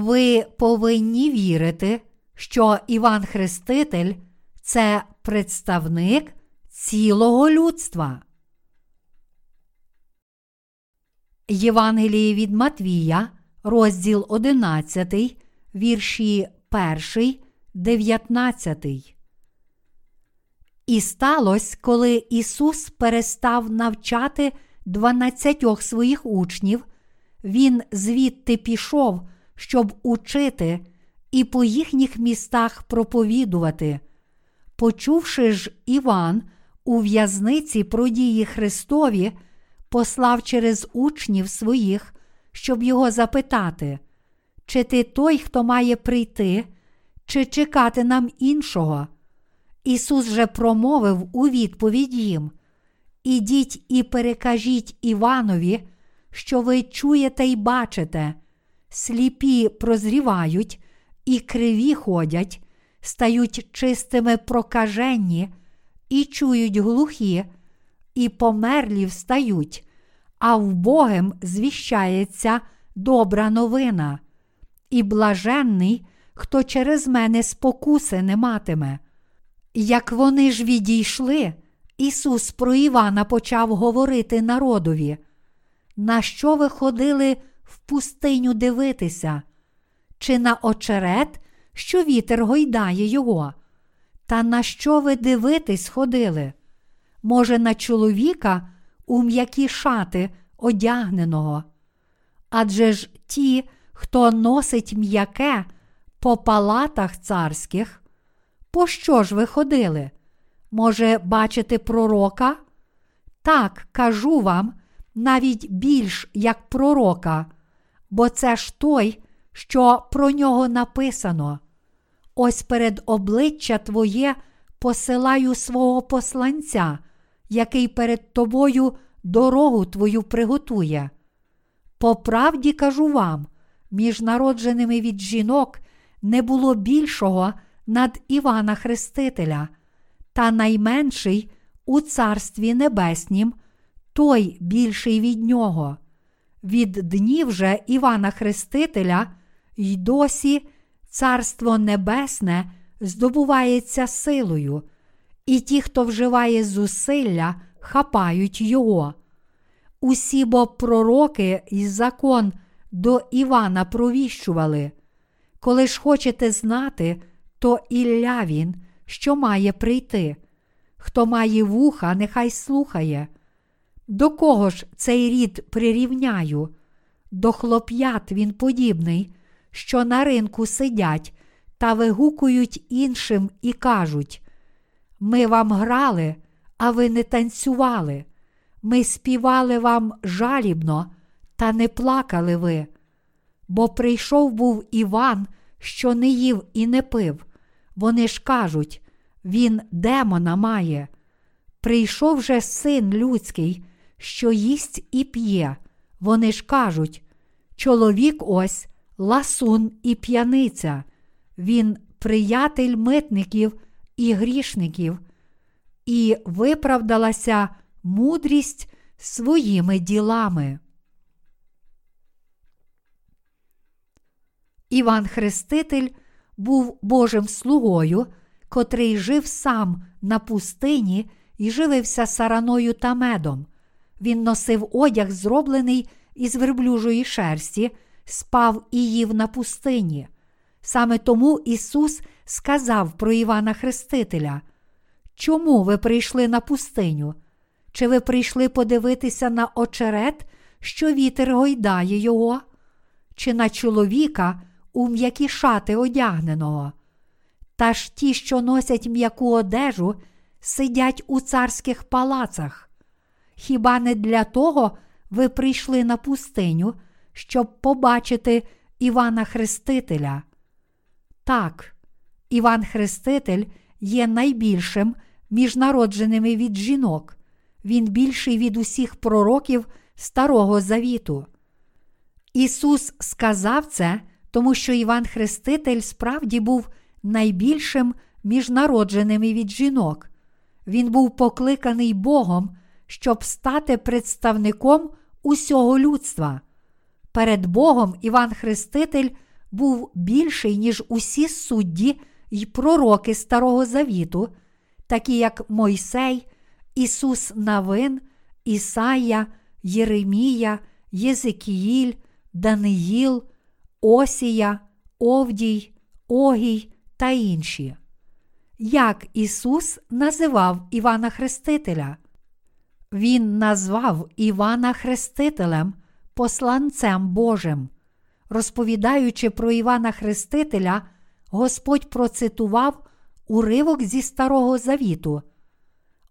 Ви повинні вірити, що Іван Хреститель це представник цілого людства. Євангеліє від Матвія, розділ 11, вірші 1, 19. І сталося, коли Ісус перестав навчати дванадцятьох своїх учнів, Він звідти пішов, щоб учити і по їхніх містах проповідувати. Почувши ж Іван у в'язниці про дії Христові, послав через учнів своїх, щоб його запитати, чи ти той, хто має прийти, чи чекати нам іншого. Ісус же промовив у відповідь їм: Ідіть і перекажіть Іванові, що ви чуєте й бачите, сліпі прозрівають, і криві ходять, стають чистими прокаженні, і чують глухі, і померлі встають, а вбогим звіщається добра новина, і блаженний, хто через мене спокуси не матиме. Як вони ж відійшли, Ісус про Івана почав говорити народові, на що ви ходили в пустиню дивитися, чи на очерет, що вітер гойдає його? Та на що ви дивитись ходили? Може, на чоловіка у м'які шати одягненого? Адже ж ті, хто носить м'яке по палатах царських, Пощо ж ви ходили? Може, бачити пророка? Так, кажу вам, навіть більш як пророка, бо це ж той, що про нього написано. Ось перед обличчя Твоє посилаю свого посланця, який перед тобою дорогу твою приготує. По правді кажу вам, між народженими від жінок не було більшого над Івана Хрестителя, та найменший у Царстві Небеснім, той більший від нього. Від днів же Івана Хрестителя й досі Царство Небесне здобувається силою, і ті, хто вживає зусилля, хапають його. Усі бо пророки і закон до Івана провіщували. Коли ж хочете знати, то Ілля він, що має прийти. Хто має вуха, нехай слухає. До кого ж цей рід прирівняю? До хлоп'ят він подібний, що на ринку сидять та вигукують іншим і кажуть: Ми вам грали, а ви не танцювали. Ми співали вам жалібно, та не плакали ви. Бо прийшов був Іван, що не їв і не пив, вони ж кажуть, він демона має. Прийшов же син людський, що їсть і п'є. Вони ж кажуть, чоловік ось ласун і п'яниця, він приятель митників і грішників, і виправдалася мудрість своїми ділами. Іван Хреститель був Божим слугою, котрий жив сам на пустині і живився сараною та медом. Він носив одяг, зроблений із верблюжої шерсті, спав і їв на пустині. Саме тому Ісус сказав про Івана Хрестителя: Чому ви прийшли на пустиню? Чи ви прийшли подивитися на очерет, що вітер гойдає його? Чи на чоловіка, у м'які шати одягненого. Та ж ті, що носять м'яку одежу, сидять у царських палацах. Хіба не для того ви прийшли на пустиню, щоб побачити Івана Хрестителя? Так, Іван Хреститель є найбільшим між народженими від жінок. Він більший від усіх пророків Старого Завіту. Ісус сказав це тому що Іван Хреститель справді був найбільшим між народженими від жінок. Він був покликаний Богом, щоб стати представником усього людства. Перед Богом Іван Хреститель був більший, ніж усі судді й пророки Старого Завіту, такі як Мойсей, Ісус Навин, Ісая, Єремія, Єзикіїль, Даниїл, Осія, Овдій, Огій та інші. Як Ісус називав Івана Хрестителя? Він назвав Івана Хрестителем, посланцем Божим. Розповідаючи про Івана Хрестителя, Господь процитував уривок зі Старого Завіту.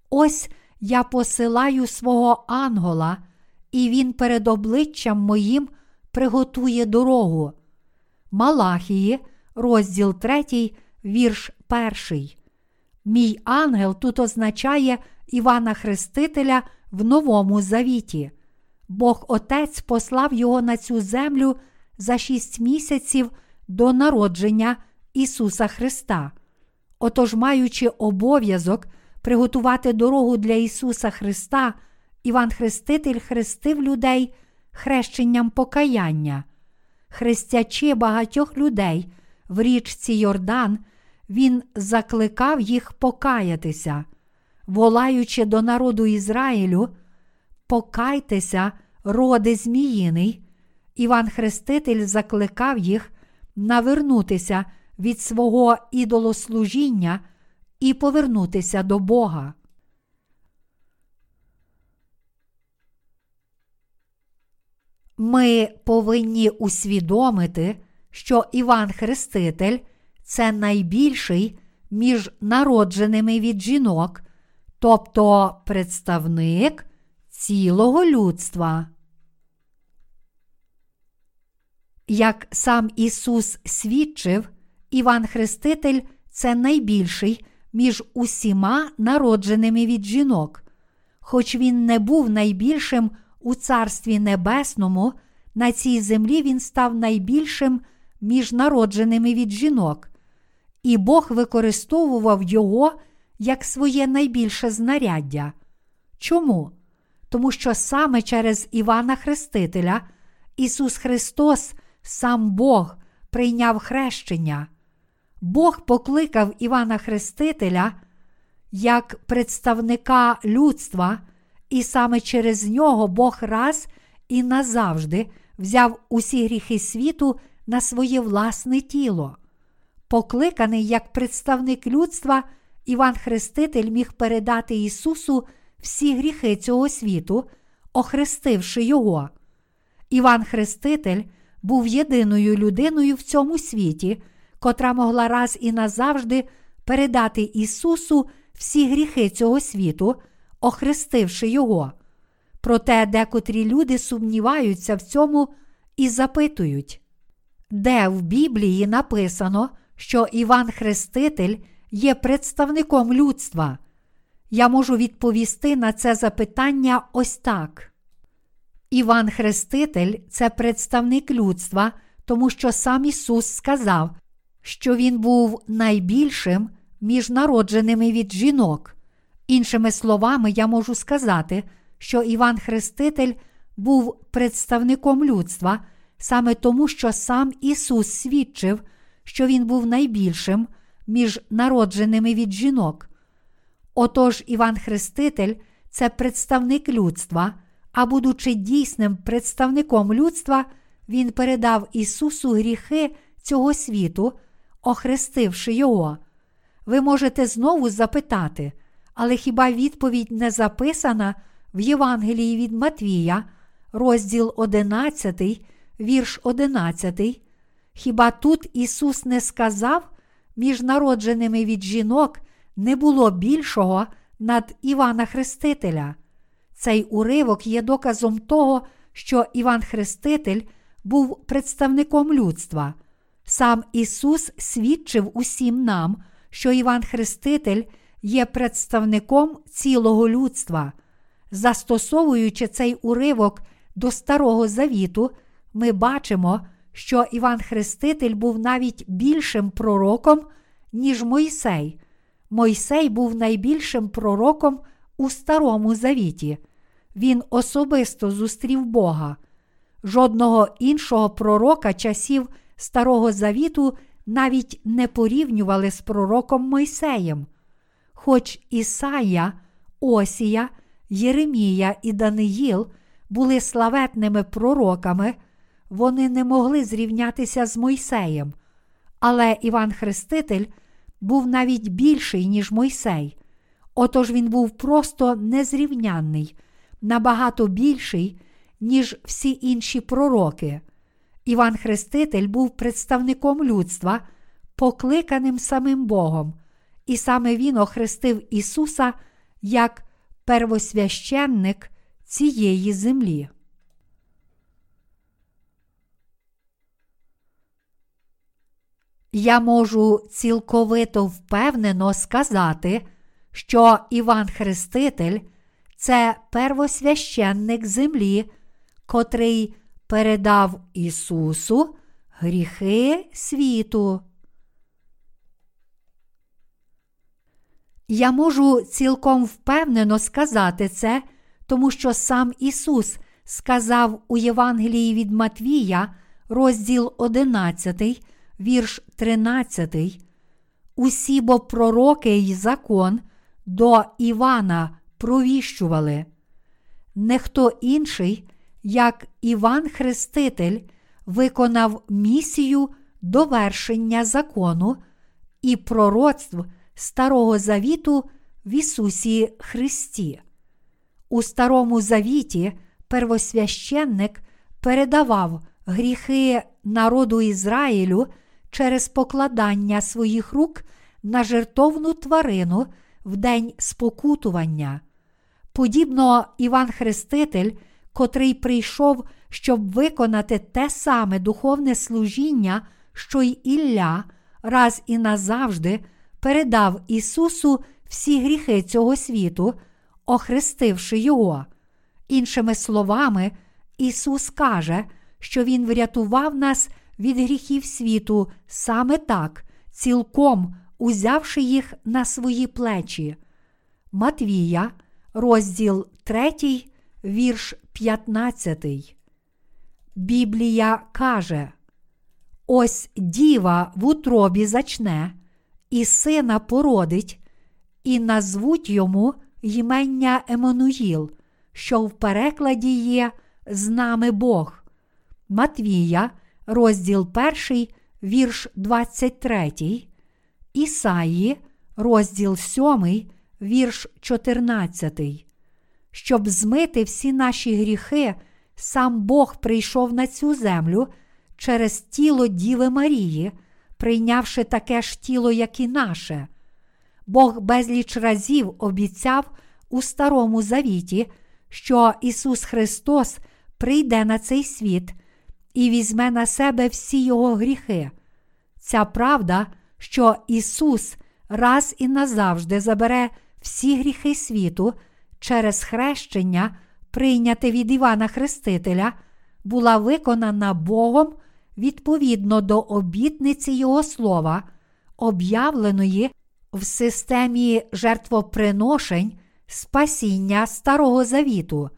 Ось я посилаю свого ангела, і він перед обличчям моїм приготує дорогу. Малахії, розділ 3, вірш 1. Мій ангел тут означає Івана Хрестителя в Новому Завіті. Бог Отець послав його на цю землю за шість місяців до народження Ісуса Христа. Отож, маючи обов'язок приготувати дорогу для Ісуса Христа, Іван Хреститель хрестив людей хрещенням покаяння. Хрестячи багатьох людей в річці Йордан, Він закликав їх покаятися, волаючи до народу Ізраїлю, покайтеся, роди Зміїний. Іван Хреститель закликав їх навернутися від свого ідолослужіння і повернутися до Бога. Ми повинні усвідомити, що Іван Хреститель це найбільший між народженими від жінок, тобто представник цілого людства. Як сам Ісус свідчив, Іван Хреститель це найбільший між усіма народженими від жінок, хоч він не був найбільшим у Царстві Небесному, на цій землі він став найбільшим між народженими від жінок, і Бог використовував його як своє найбільше знаряддя. Чому? Тому що саме через Івана Хрестителя Ісус Христос, сам Бог, прийняв хрещення. Бог покликав Івана Хрестителя як представника людства, і саме через нього Бог раз і назавжди взяв усі гріхи світу на своє власне тіло. Покликаний як представник людства, Іван Хреститель міг передати Ісусу всі гріхи цього світу, охрестивши Його. Іван Хреститель був єдиною людиною в цьому світі, котра могла раз і назавжди передати Ісусу всі гріхи цього світу, охрестивши Його. Проте декотрі люди сумніваються в цьому і запитують, де в Біблії написано, що Іван Хреститель є представником людства. Я можу відповісти на це запитання ось так. Іван Хреститель це представник людства, тому що сам Ісус сказав, що Він був найбільшим між народженими від жінок. Іншими словами, я можу сказати, що Іван Хреститель був представником людства саме тому, що сам Ісус свідчив, що Він був найбільшим між народженими від жінок. Отож, Іван Хреститель це представник людства, а будучи дійсним представником людства, Він передав Ісусу гріхи цього світу, охрестивши Його. Ви можете знову запитати, але хіба відповідь не записана в Євангелії від Матвія, розділ 11, вірш 11? Хіба тут Ісус не сказав, між народженими від жінок не було більшого над Івана Хрестителя? Цей уривок є доказом того, що Іван Хреститель був представником людства. Сам Ісус свідчив усім нам, що Іван Хреститель є представником цілого людства. Застосовуючи цей уривок до Старого Завіту, ми бачимо, що Іван Хреститель був навіть більшим пророком, ніж Мойсей. Мойсей був найбільшим пророком у Старому Завіті. Він особисто зустрів Бога. Жодного іншого пророка часів Старого Завіту навіть не порівнювали з пророком Мойсеєм. Хоч Ісая, Осія, Єремія і Даниїл були славетними пророками, вони не могли зрівнятися з Мойсеєм. Але Іван Хреститель був навіть більший, ніж Мойсей. Отож він був просто незрівнянний, набагато більший, ніж всі інші пророки. Іван Хреститель був представником людства, покликаним самим Богом, і саме Він охрестив Ісуса як первосвященник цієї землі. Я можу цілковито впевнено сказати, що Іван Хреститель це первосвященник землі, котрий передав Ісусу гріхи світу. Я можу цілком впевнено сказати це, тому що сам Ісус сказав у Євангелії від Матвія, розділ 11, вірш 13. Усі бо пророки й закон до Івана провіщували. Не хто інший, як Іван Хреститель, виконав місію довершення закону і пророцтв Старого Завіту в Ісусі Христі. У Старому Завіті первосвященник передавав гріхи народу Ізраїлю через покладання своїх рук на жертовну тварину в день спокутування. Подібно Іван Хреститель, котрий прийшов, щоб виконати те саме духовне служіння, що й Ілля, раз і назавжди передав Ісусу всі гріхи цього світу, охрестивши Його. Іншими словами, Ісус каже, що Він врятував нас від гріхів світу саме так, цілком узявши їх на свої плечі. Матвія, розділ 3, вірш 15. Біблія каже: Ось діва в утробі зачне, і сина породить, і назвуть йому ймення Еммануїл, що в перекладі є з нами Бог. Матвія, розділ 1, вірш 23, Ісаї, розділ 7, вірш 14. Щоб змити всі наші гріхи, сам Бог прийшов на цю землю через тіло Діви Марії, прийнявши таке ж тіло, як і наше. Бог безліч разів обіцяв у Старому Завіті, що Ісус Христос прийде на цей світ і візьме на себе всі Його гріхи. Ця правда, що Ісус раз і назавжди забере всі гріхи світу через хрещення, прийняте від Івана Хрестителя, була виконана Богом відповідно до обітниці Його слова, об'явленої в системі жертвоприношень спасіння Старого Завіту.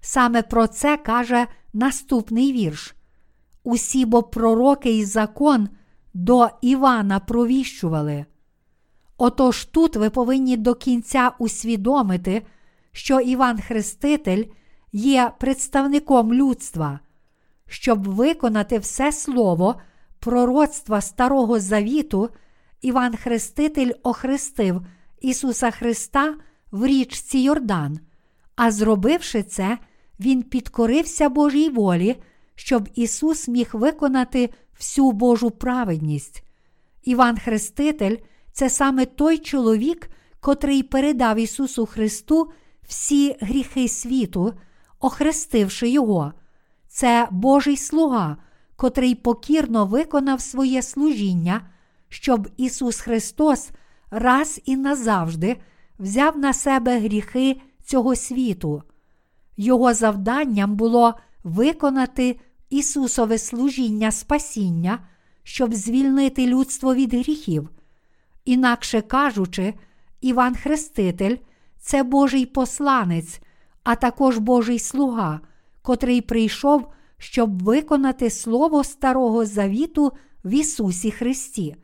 Саме про це каже наступний вірш. Усі бо пророки і закон до Івана провіщували. Отож тут ви повинні до кінця усвідомити, що Іван Хреститель є представником людства, щоб виконати все слово пророцтва Старого Завіту, Іван Хреститель охрестив Ісуса Христа в річці Йордан, а зробивши це, Він підкорився Божій волі, щоб Ісус міг виконати всю Божу праведність. Іван Хреститель це саме той чоловік, котрий передав Ісусу Христу всі гріхи світу, охрестивши Його. Це Божий слуга, котрий покірно виконав своє служіння, щоб Ісус Христос раз і назавжди взяв на себе гріхи цього світу. Його завданням було виконати Ісусове служіння спасіння, щоб звільнити людство від гріхів. Інакше кажучи, Іван Хреститель це Божий посланець, а також Божий слуга, котрий прийшов, щоб виконати Слово Старого Завіту в Ісусі Христі.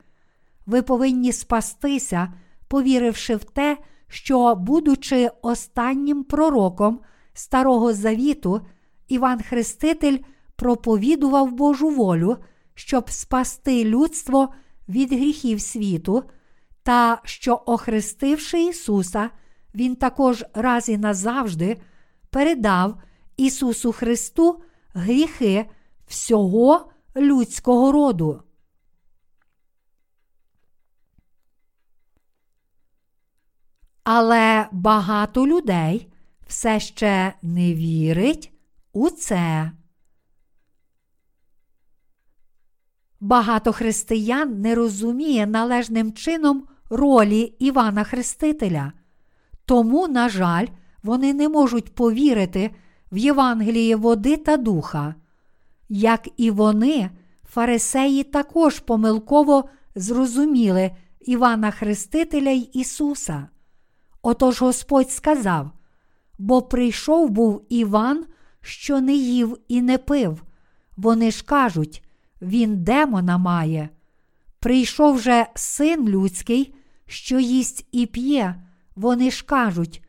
Ви повинні спастися, повіривши в те, що, будучи останнім пророком Старого Завіту, Іван Хреститель проповідував Божу волю, щоб спасти людство від гріхів світу, та що, охрестивши Ісуса, Він також раз і назавжди передав Ісусу Христу гріхи всього людського роду. Але багато людей все ще не вірить у це. Багато християн не розуміє належним чином ролі Івана Хрестителя. Тому, на жаль, вони не можуть повірити в Євангеліє води та духа. Як і вони, фарисеї також помилково зрозуміли Івана Хрестителя й Ісуса. Отож Господь сказав: бо прийшов був Іван, що не їв і не пив. Вони ж кажуть, він демона має. Прийшов же син людський, що їсть і п'є. Вони ж кажуть,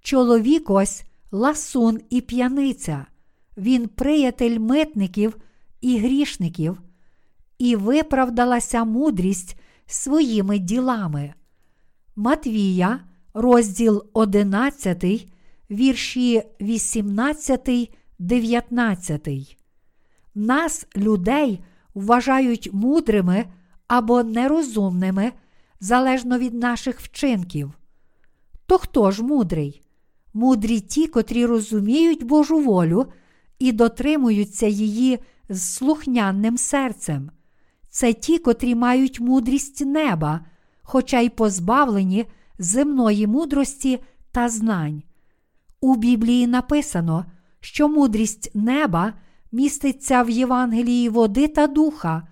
чоловік ось ласун і п'яниця, він приятель митників і грішників, і виправдалася мудрість своїми ділами. Матвія, розділ 11, вірші 18, 19. Нас, людей, вважають мудрими або нерозумними залежно від наших вчинків. То хто ж мудрий? Мудрі ті, котрі розуміють Божу волю і дотримуються її з слухнянним серцем. Це ті, котрі мають мудрість неба, хоча й позбавлені земної мудрості та знань. У Біблії написано, що мудрість неба міститься в Євангелії води та духа,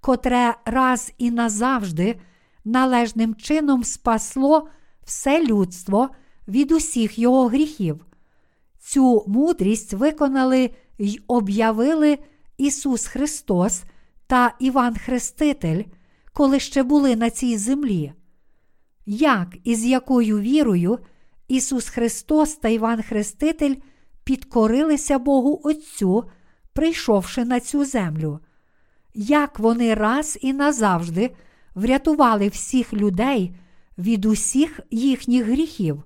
котре раз і назавжди належним чином спасло все людство від усіх його гріхів. Цю мудрість виконали й об'явили Ісус Христос та Іван Хреститель, коли ще були на цій землі. Як і з якою вірою Ісус Христос та Іван Хреститель підкорилися Богу Отцю, прийшовши на цю землю? Як вони раз і назавжди врятували всіх людей від усіх їхніх гріхів?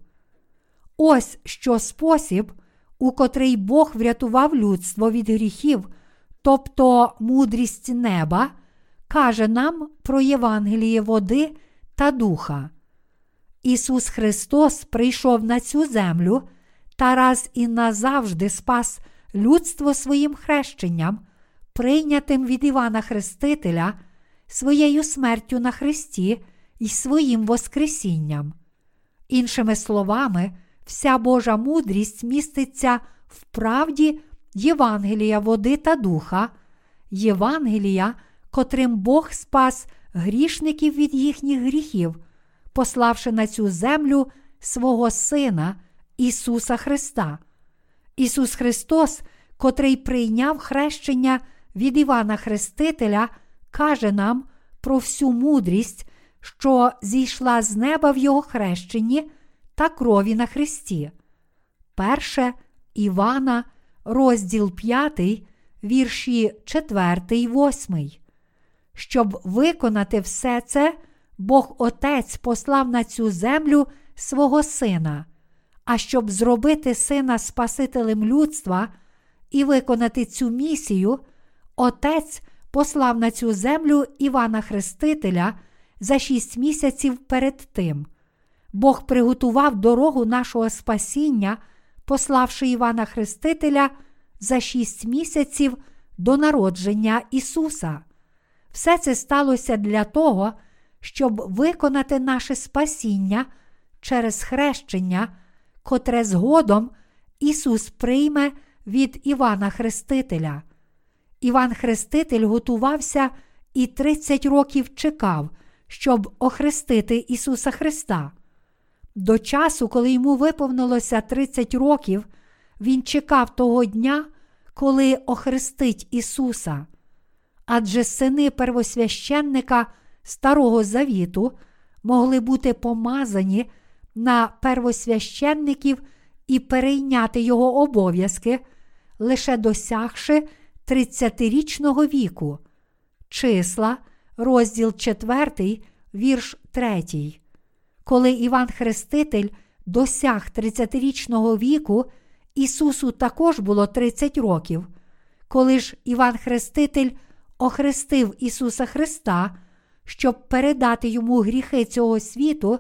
Ось що спосіб, у котрий Бог врятував людство від гріхів, тобто мудрість неба, каже нам про Євангеліє води та духа. Ісус Христос прийшов на цю землю та раз і назавжди спас людство своїм хрещенням, прийнятим від Івана Хрестителя, своєю смертю на Христі і своїм Воскресінням. Іншими словами, вся Божа мудрість міститься в правді Євангелія води та духа, Євангелія, котрим Бог спас грішників від їхніх гріхів, пославши на цю землю свого Сина Ісуса Христа. Ісус Христос, котрий прийняв хрещення від Івана Хрестителя, каже нам про всю мудрість, що зійшла з неба в Його хрещенні та крові на Христі. Перше Івана, розділ 5, вірші 4, 8. Щоб виконати все це, Бог Отець послав на цю землю свого Сина, а щоб зробити Сина Спасителем людства і виконати цю місію, Отець послав на цю землю Івана Хрестителя за шість місяців перед тим. Бог приготував дорогу нашого спасіння, пославши Івана Хрестителя за шість місяців до народження Ісуса. Все це сталося для того, щоб виконати наше спасіння через хрещення, котре згодом Ісус прийме від Івана Хрестителя. Іван Хреститель готувався і 30 років чекав, щоб охрестити Ісуса Христа. До часу, коли йому виповнилося 30 років, він чекав того дня, коли охрестить Ісуса. Адже сини первосвященника Старого Завіту могли бути помазані на первосвященників і перейняти його обов'язки, лише досягши 30-річного віку. Числа, розділ 4, вірш 3. Коли Іван Хреститель досяг 30-річного віку, Ісусу також було 30 років. Коли ж Іван Хреститель охрестив Ісуса Христа, щоб передати йому гріхи цього світу,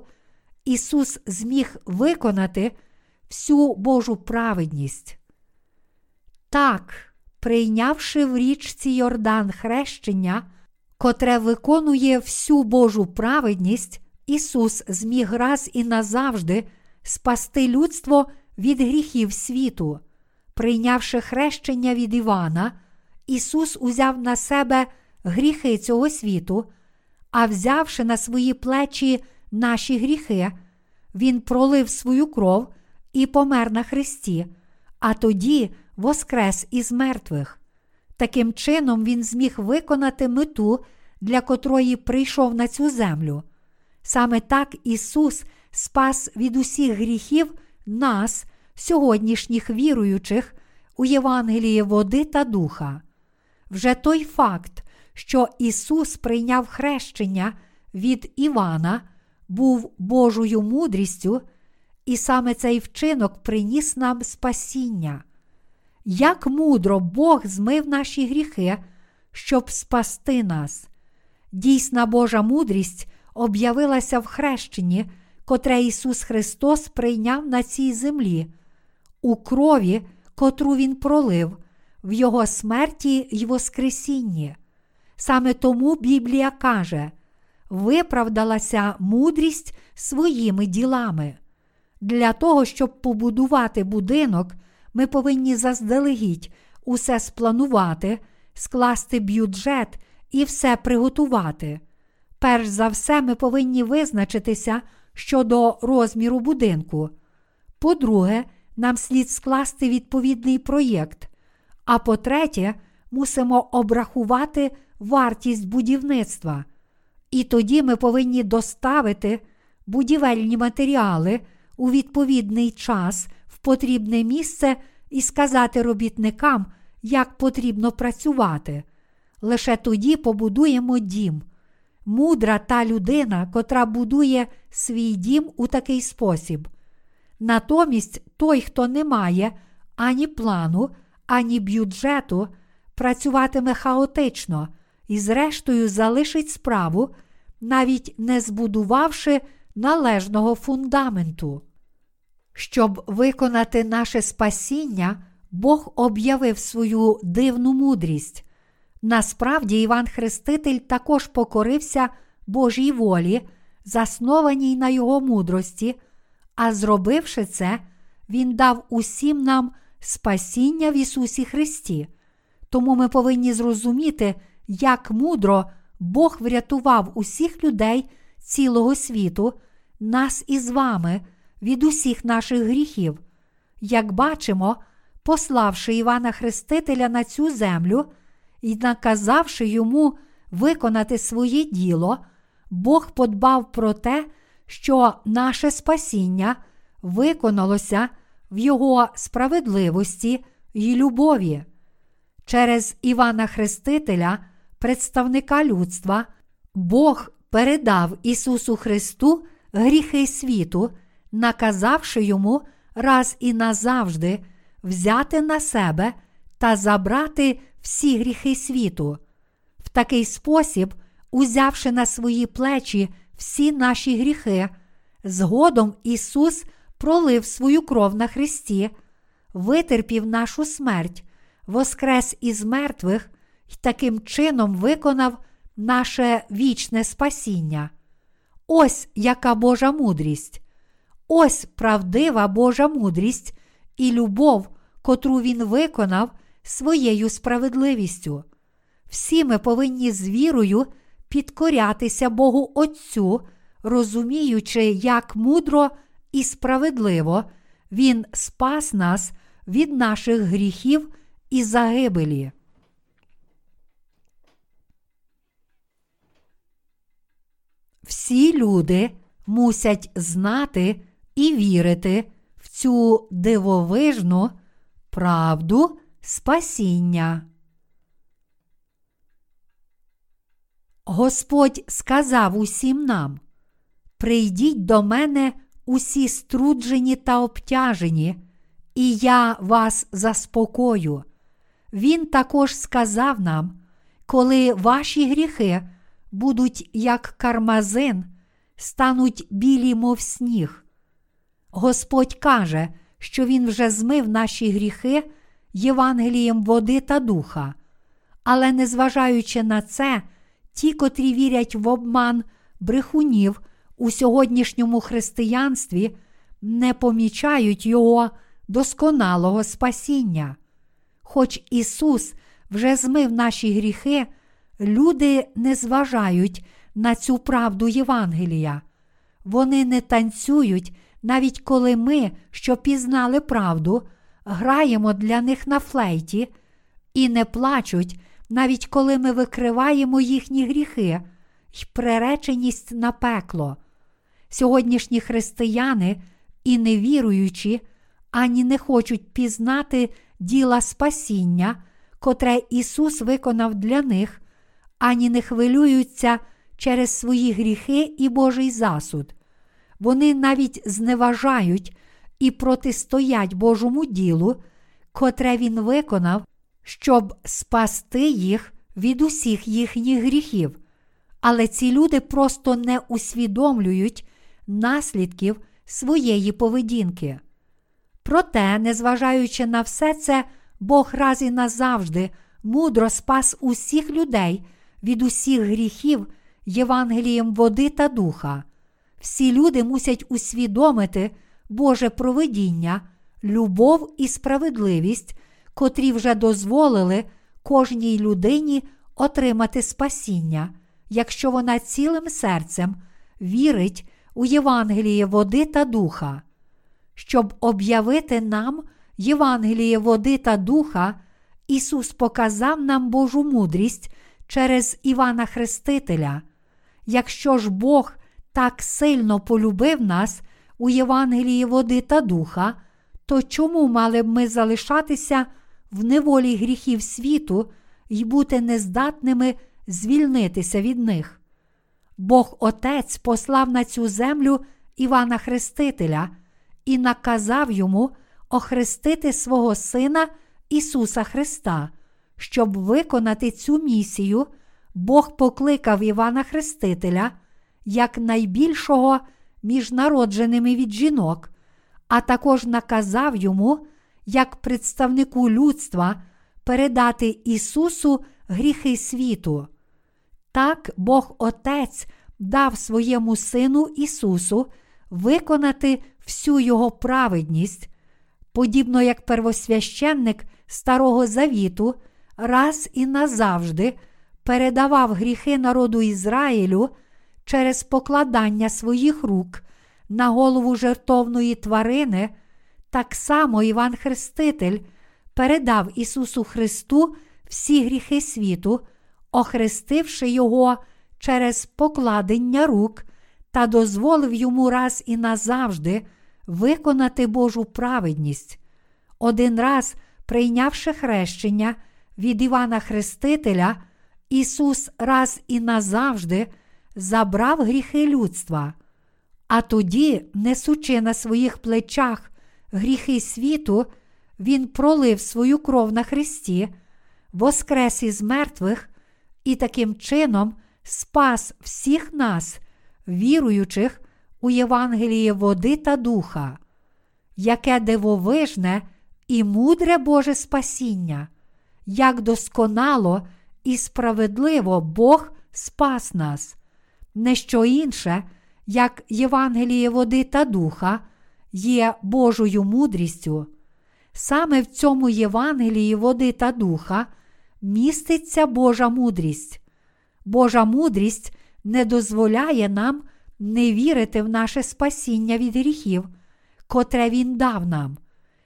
Ісус зміг виконати всю Божу праведність. Так, прийнявши в річці Йордан хрещення, котре виконує всю Божу праведність, Ісус зміг раз і назавжди спасти людство від гріхів світу. Прийнявши хрещення від Івана, Ісус узяв на себе гріхи цього світу, а взявши на свої плечі наші гріхи, Він пролив свою кров і помер на Христі, а тоді воскрес із мертвих. Таким чином, Він зміг виконати мету, для котрої прийшов на цю землю. Саме так Ісус спас від усіх гріхів нас, сьогоднішніх віруючих, у Євангелії води та духа. Вже той факт, що Ісус прийняв хрещення від Івана, був Божою мудрістю, і саме цей вчинок приніс нам спасіння. Як мудро Бог змив наші гріхи, щоб спасти нас. Дійсна Божа мудрість об'явилася в хрещенні, котре Ісус Христос прийняв на цій землі, у крові, котру Він пролив, в Його смерті й Воскресінні. Саме тому Біблія каже: виправдалася мудрість своїми ділами. Для того, щоб побудувати будинок, ми повинні заздалегідь усе спланувати, скласти бюджет і все приготувати. Перш за все, ми повинні визначитися щодо розміру будинку. По-друге, нам слід скласти відповідний проєкт. А по-третє, мусимо обрахувати вартість будівництва. І тоді ми повинні доставити будівельні матеріали у відповідний час в потрібне місце і сказати робітникам, як потрібно працювати. Лише тоді побудуємо дім. Мудра та людина, котра будує свій дім у такий спосіб. Натомість той, хто не має ані плану, ані бюджету, працюватиме хаотично і, зрештою, залишить справу, навіть не збудувавши належного фундаменту. Щоб виконати наше спасіння, Бог об'явив свою дивну мудрість. Насправді, Іван Хреститель також покорився Божій волі, заснованій на його мудрості, а зробивши це, Він дав усім нам спасіння в Ісусі Христі. Тому ми повинні зрозуміти, як мудро Бог врятував усіх людей цілого світу, нас із вами від усіх наших гріхів. Як бачимо, пославши Івана Хрестителя на цю землю і наказавши йому виконати своє діло, Бог подбав про те, що наше спасіння виконалося в Його справедливості й любові. Через Івана Хрестителя, представника людства, Бог передав Ісусу Христу гріхи світу, наказавши йому раз і назавжди взяти на себе та забрати всі гріхи світу. В такий спосіб, узявши на свої плечі всі наші гріхи, згодом Ісус пролив свою кров на Христі, витерпів нашу смерть, воскрес із мертвих і таким чином виконав наше вічне спасіння. Ось яка Божа мудрість, ось правдива Божа мудрість і любов, котру Він виконав своєю справедливістю. Всі ми повинні з вірою підкорятися Богу Отцю, розуміючи, як мудро і справедливо Він спас нас від наших гріхів і загибелі. Всі люди мусять знати і вірити в цю дивовижну правду спасіння. Господь сказав усім нам: Прийдіть до мене усі струджені та обтяжені, і я вас заспокою. Він також сказав нам, коли ваші гріхи будуть як кармазин, стануть білі, мов сніг. Господь каже, що Він вже змив наші гріхи Євангелієм води та духа, але незважаючи на це, ті, котрі вірять в обман брехунів у сьогоднішньому християнстві, не помічають Його досконалого спасіння. Хоч Ісус вже змив наші гріхи, люди не зважають на цю правду Євангелія. Вони не танцюють, навіть коли ми, що пізнали правду, граємо для них на флейті, і не плачуть, навіть коли ми викриваємо їхні гріхи й приреченість на пекло. Сьогоднішні християни і невіруючі ані не хочуть пізнати діла спасіння, котре Ісус виконав для них, ані не хвилюються через свої гріхи і Божий засуд. Вони навіть зневажають і протистоять Божому ділу, котре Він виконав, щоб спасти їх від усіх їхніх гріхів. Але ці люди просто не усвідомлюють наслідків своєї поведінки. Проте, незважаючи на все це, Бог раз і назавжди мудро спас усіх людей від усіх гріхів Євангелієм води та духа. Всі люди мусять усвідомити Боже провидіння, любов і справедливість, котрі вже дозволили кожній людині отримати спасіння, якщо вона цілим серцем вірить у Євангеліє води та духа. Щоб об'явити нам Євангеліє води та духа, Ісус показав нам Божу мудрість через Івана Хрестителя. Якщо ж Бог так сильно полюбив нас у Євангелії води та духа, то чому мали б ми залишатися в неволі гріхів світу і бути нездатними звільнитися від них? Бог Отець послав на цю землю Івана Хрестителя і наказав йому охрестити свого Сина Ісуса Христа. Щоб виконати цю місію, Бог покликав Івана Хрестителя як найбільшого між народженими від жінок, а також наказав йому, як представнику людства, передати Ісусу гріхи світу. Так Бог Отець дав своєму Сину Ісусу виконати всю Його праведність, подібно як первосвященник Старого Завіту раз і назавжди передавав гріхи народу Ізраїлю через покладання своїх рук на голову жертовної тварини, так само Іван Хреститель передав Ісусу Христу всі гріхи світу, охрестивши Його через покладення рук та дозволив йому раз і назавжди виконати Божу праведність. Один раз, прийнявши хрещення від Івана Хрестителя, Ісус раз і назавжди забрав гріхи людства, а тоді, несучи на своїх плечах гріхи світу, Він пролив свою кров на Христі, воскрес із мертвих і таким чином спас всіх нас, віруючих у Євангеліє води та духа, яке дивовижне і мудре Боже спасіння, як досконало і справедливо Бог спас нас не що інше, як Євангеліє води та духа, є Божою мудрістю. Саме в цьому Євангелії води та духа міститься Божа мудрість. Божа мудрість не дозволяє нам не вірити в наше спасіння від гріхів, котре Він дав нам.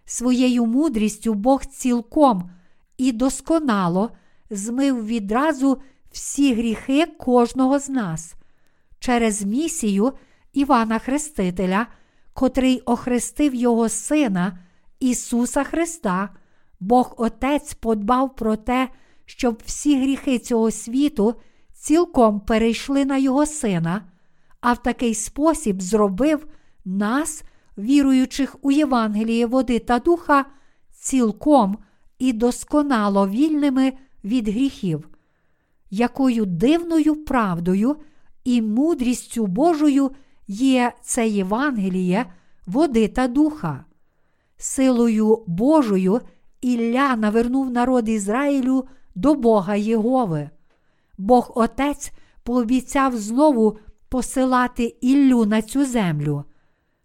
Своєю мудрістю Бог цілком і досконало змив відразу всі гріхи кожного з нас. Через місію Івана Хрестителя, котрий охрестив його Сина Ісуса Христа, Бог Отець подбав про те, щоб всі гріхи цього світу цілком перейшли на Його Сина, а в такий спосіб зробив нас, віруючих у Євангеліє води та духа, цілком і досконало вільними від гріхів. Якою дивною правдою і мудрістю Божою є це Євангеліє, води та духа. Силою Божою Ілля навернув народ Ізраїлю до Бога Єгови. Бог Отець пообіцяв знову посилати Іллю на цю землю.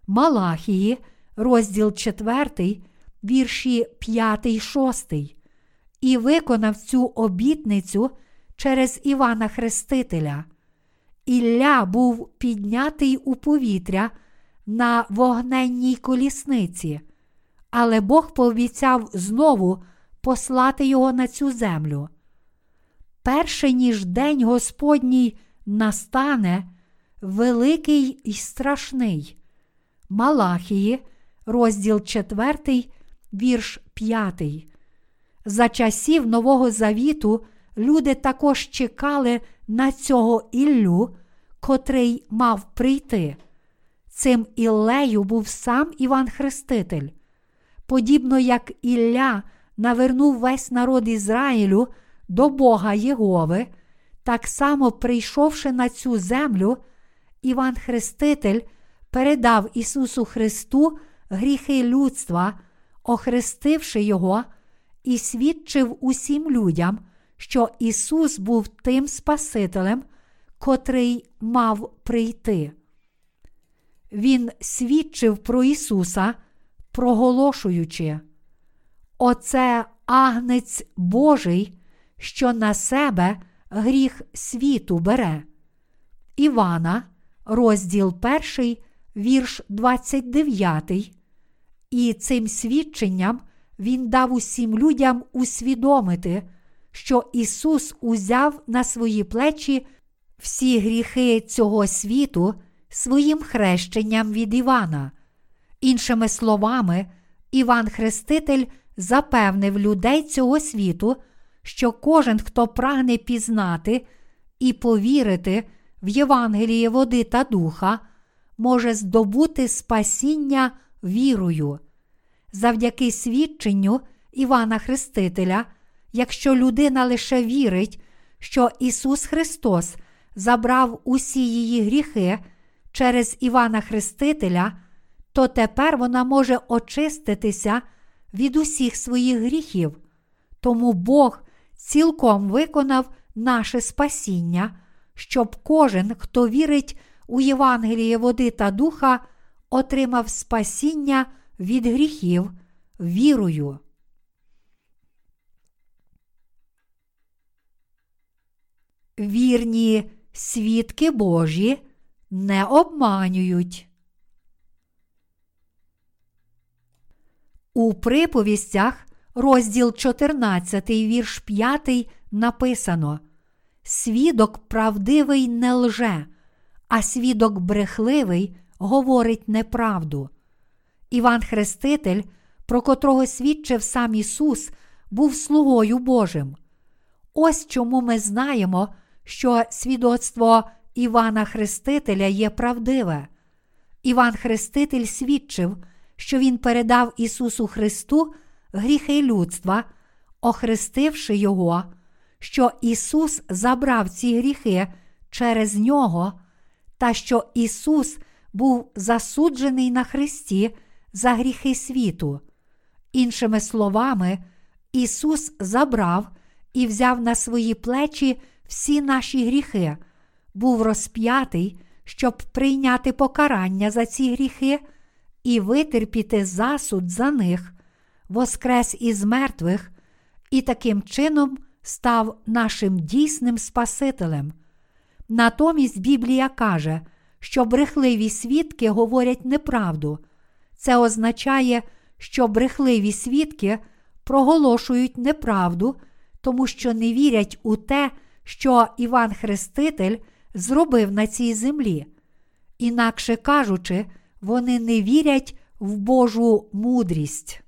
Малахії, розділ 4, вірші 5, 6, і виконав цю обітницю через Івана Хрестителя. Ілля був піднятий у повітря на вогненній колісниці, але Бог пообіцяв знову послати його на цю землю. Перше ніж день Господній настане великий і страшний. Малахії, розділ 4, вірш 5. За часів Нового Завіту люди також чекали на цього Іллю, котрий мав прийти. Цим Іллею був сам Іван Хреститель. Подібно як Ілля навернув весь народ Ізраїлю до Бога Єгови, так само, прийшовши на цю землю, Іван Хреститель передав Ісусу Христу гріхи людства, охрестивши Його, і свідчив усім людям, що Ісус був тим Спасителем, котрий мав прийти. Він свідчив про Ісуса, проголошуючи, Оце агнець Божий, що на себе гріх світу бере. Івана, розділ 1, вірш 29. І цим свідченням він дав усім людям усвідомити, що Ісус узяв на свої плечі всі гріхи цього світу своїм хрещенням від Івана. Іншими словами, Іван Хреститель запевнив людей цього світу, що кожен, хто прагне пізнати і повірити в Євангеліє води та духа, може здобути спасіння вірою. Завдяки свідченню Івана Хрестителя, якщо людина лише вірить, що Ісус Христос забрав усі її гріхи через Івана Хрестителя, то тепер вона може очиститися від усіх своїх гріхів. Тому Бог цілком виконав наше спасіння, щоб кожен, хто вірить у Євангеліє води та духа, отримав спасіння від гріхів вірою. Вірні свідки Божі не обманюють. У приповістях, розділ 14, вірш 5, написано: Свідок правдивий не лже, а свідок брехливий говорить неправду. Іван Хреститель, про котрого свідчив сам Ісус, був слугою Божим. Ось чому ми знаємо, що свідоцтво Івана Хрестителя є правдиве. Іван Хреститель свідчив, що Він передав Ісусу Христу гріхи людства, охрестивши Його, що Ісус забрав ці гріхи через Нього, та що Ісус був засуджений на Христі за гріхи світу. Іншими словами, Ісус забрав і взяв на свої плечі всі наші гріхи, був розп'ятий, щоб прийняти покарання за ці гріхи і витерпіти засуд за них, воскрес із мертвих, і таким чином став нашим дійсним Спасителем. Натомість Біблія каже, що брехливі свідки говорять неправду. Це означає, що брехливі свідки проголошують неправду, тому що не вірять у те, що Іван Хреститель зробив на цій землі. Інакше кажучи, вони не вірять в Божу мудрість.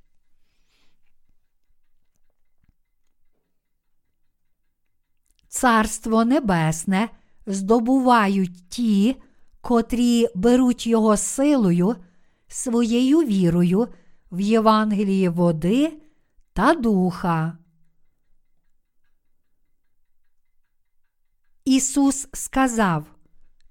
Царство Небесне здобувають ті, котрі беруть його силою, своєю вірою в Євангелії води та духа. Ісус сказав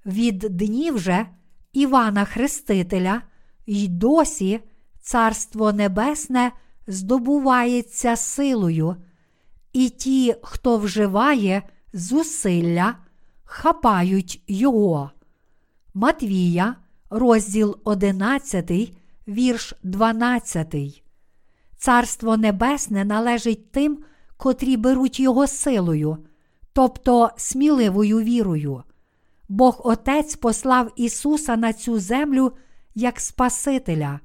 від днів же Івана Хрестителя й досі Царство Небесне здобувається силою, і ті, хто вживає зусилля, хапають його. Матвія, розділ 11, вірш 12. Царство Небесне належить тим, котрі беруть його силою, тобто сміливою вірою. Бог Отець послав Ісуса на цю землю як Спасителя.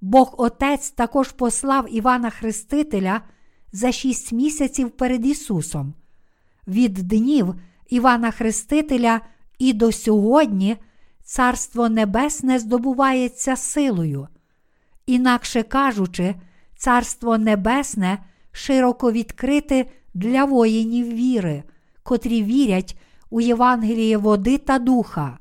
Бог Отець також послав Івана Хрестителя за шість місяців перед Ісусом. Від днів Івана Хрестителя і до сьогодні Царство Небесне здобувається силою. Інакше кажучи, Царство Небесне широко відкрите для воїнів віри, котрі вірять у Євангеліє води та духа.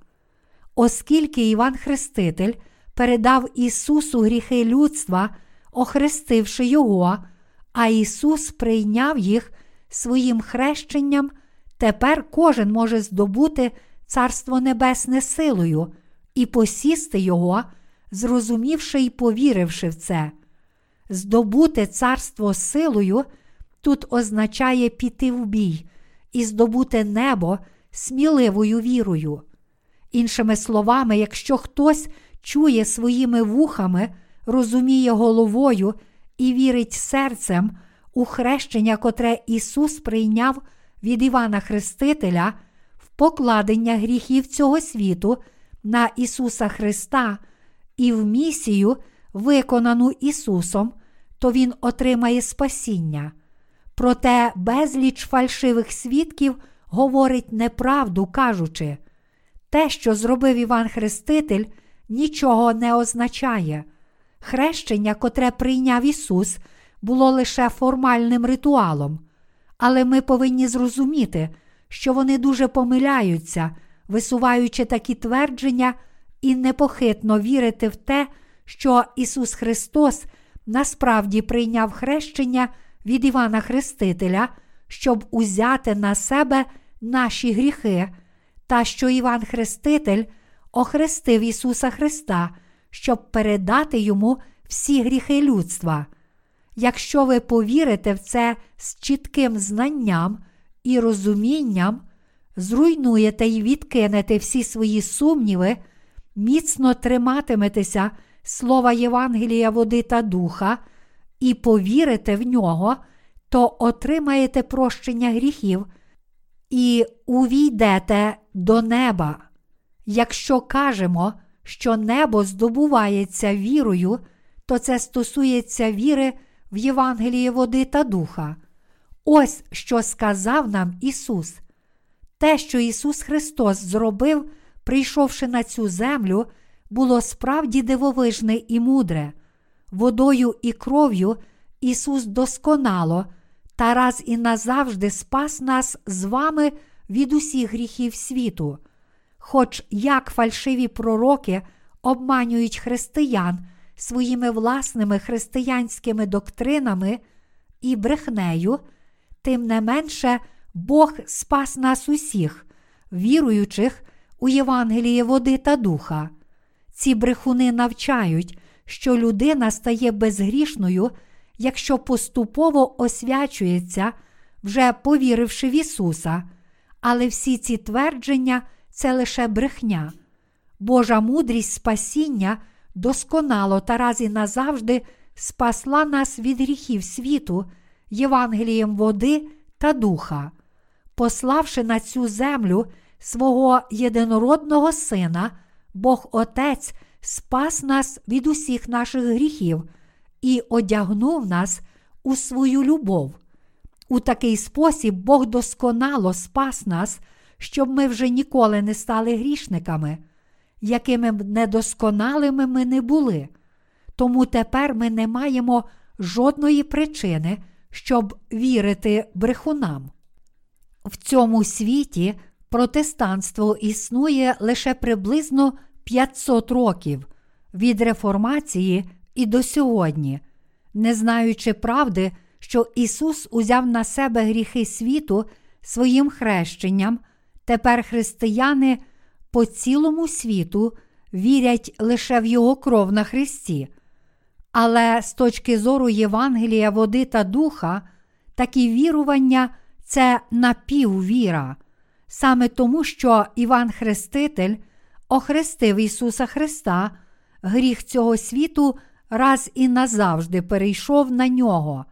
Оскільки Іван Хреститель передав Ісусу гріхи людства, охрестивши Його, а Ісус прийняв їх своїм хрещенням, тепер кожен може здобути Царство Небесне силою і посісти Його, зрозумівши і повіривши в це. Здобути царство силою тут означає піти в бій і здобути небо сміливою вірою. Іншими словами, якщо хтось чує своїми вухами, розуміє головою і вірить серцем у хрещення, котре Ісус прийняв від Івана Хрестителя, покладення гріхів цього світу на Ісуса Христа і в місію, виконану Ісусом, то Він отримає спасіння. Проте безліч фальшивих свідків говорить неправду, кажучи, те, що зробив Іван Хреститель, нічого не означає. Хрещення, котре прийняв Ісус, було лише формальним ритуалом. Але ми повинні зрозуміти, що вони дуже помиляються, висуваючи такі твердження і непохитно вірити в те, що Ісус Христос насправді прийняв хрещення від Івана Хрестителя, щоб узяти на себе наші гріхи, та що Іван Хреститель охрестив Ісуса Христа, щоб передати йому всі гріхи людства. Якщо ви повірите в це з чітким знанням і розумінням, зруйнуєте і відкинете всі свої сумніви, міцно триматиметеся слова Євангелія води та духа і повірите в нього, то отримаєте прощення гріхів і увійдете до неба. Якщо кажемо, що небо здобувається вірою, то це стосується віри в Євангелії води та духа. Ось що сказав нам Ісус. Те, що Ісус Христос зробив, прийшовши на цю землю, було справді дивовижне і мудре. Водою і кров'ю Ісус досконало та раз і назавжди спас нас з вами від усіх гріхів світу. Хоч як фальшиві пророки обманюють християн своїми власними християнськими доктринами і брехнею, тим не менше Бог спас нас усіх, віруючих у Євангеліє води та духа. Ці брехуни навчають, що людина стає безгрішною, якщо поступово освячується, вже повіривши в Ісуса, але всі ці твердження це лише брехня. Божа мудрість спасіння досконало та раз і назавжди спасла нас від гріхів світу, Євангелієм води та духа, пославши на цю землю свого єдинородного Сина, Бог Отець спас нас від усіх наших гріхів і одягнув нас у свою любов. У такий спосіб Бог досконало спас нас, щоб ми вже ніколи не стали грішниками, якими б недосконалими ми не були. Тому тепер ми не маємо жодної причини, щоб вірити брехунам. В цьому світі протестанство існує лише приблизно 500 років від реформації і до сьогодні, не знаючи правди, що Ісус узяв на себе гріхи світу своїм хрещенням, тепер християни по цілому світу вірять лише в Його кров на Христі. Але з точки зору Євангелія, води та духа, такі вірування це напіввіра, саме тому, що Іван Хреститель охрестив Ісуса Христа, гріх цього світу раз і назавжди перейшов на нього.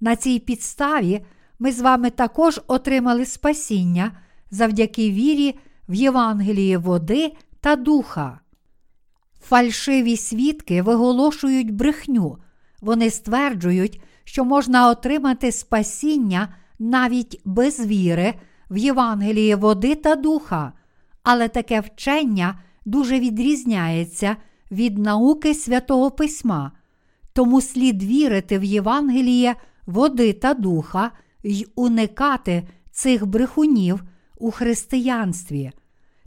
На цій підставі ми з вами також отримали спасіння завдяки вірі в Євангелії води та духа. Фальшиві свідки виголошують брехню, вони стверджують, що можна отримати спасіння навіть без віри в Євангелії води та духа, але таке вчення дуже відрізняється від науки святого Письма, тому слід вірити в Євангеліє води та духа й уникати цих брехунів у християнстві.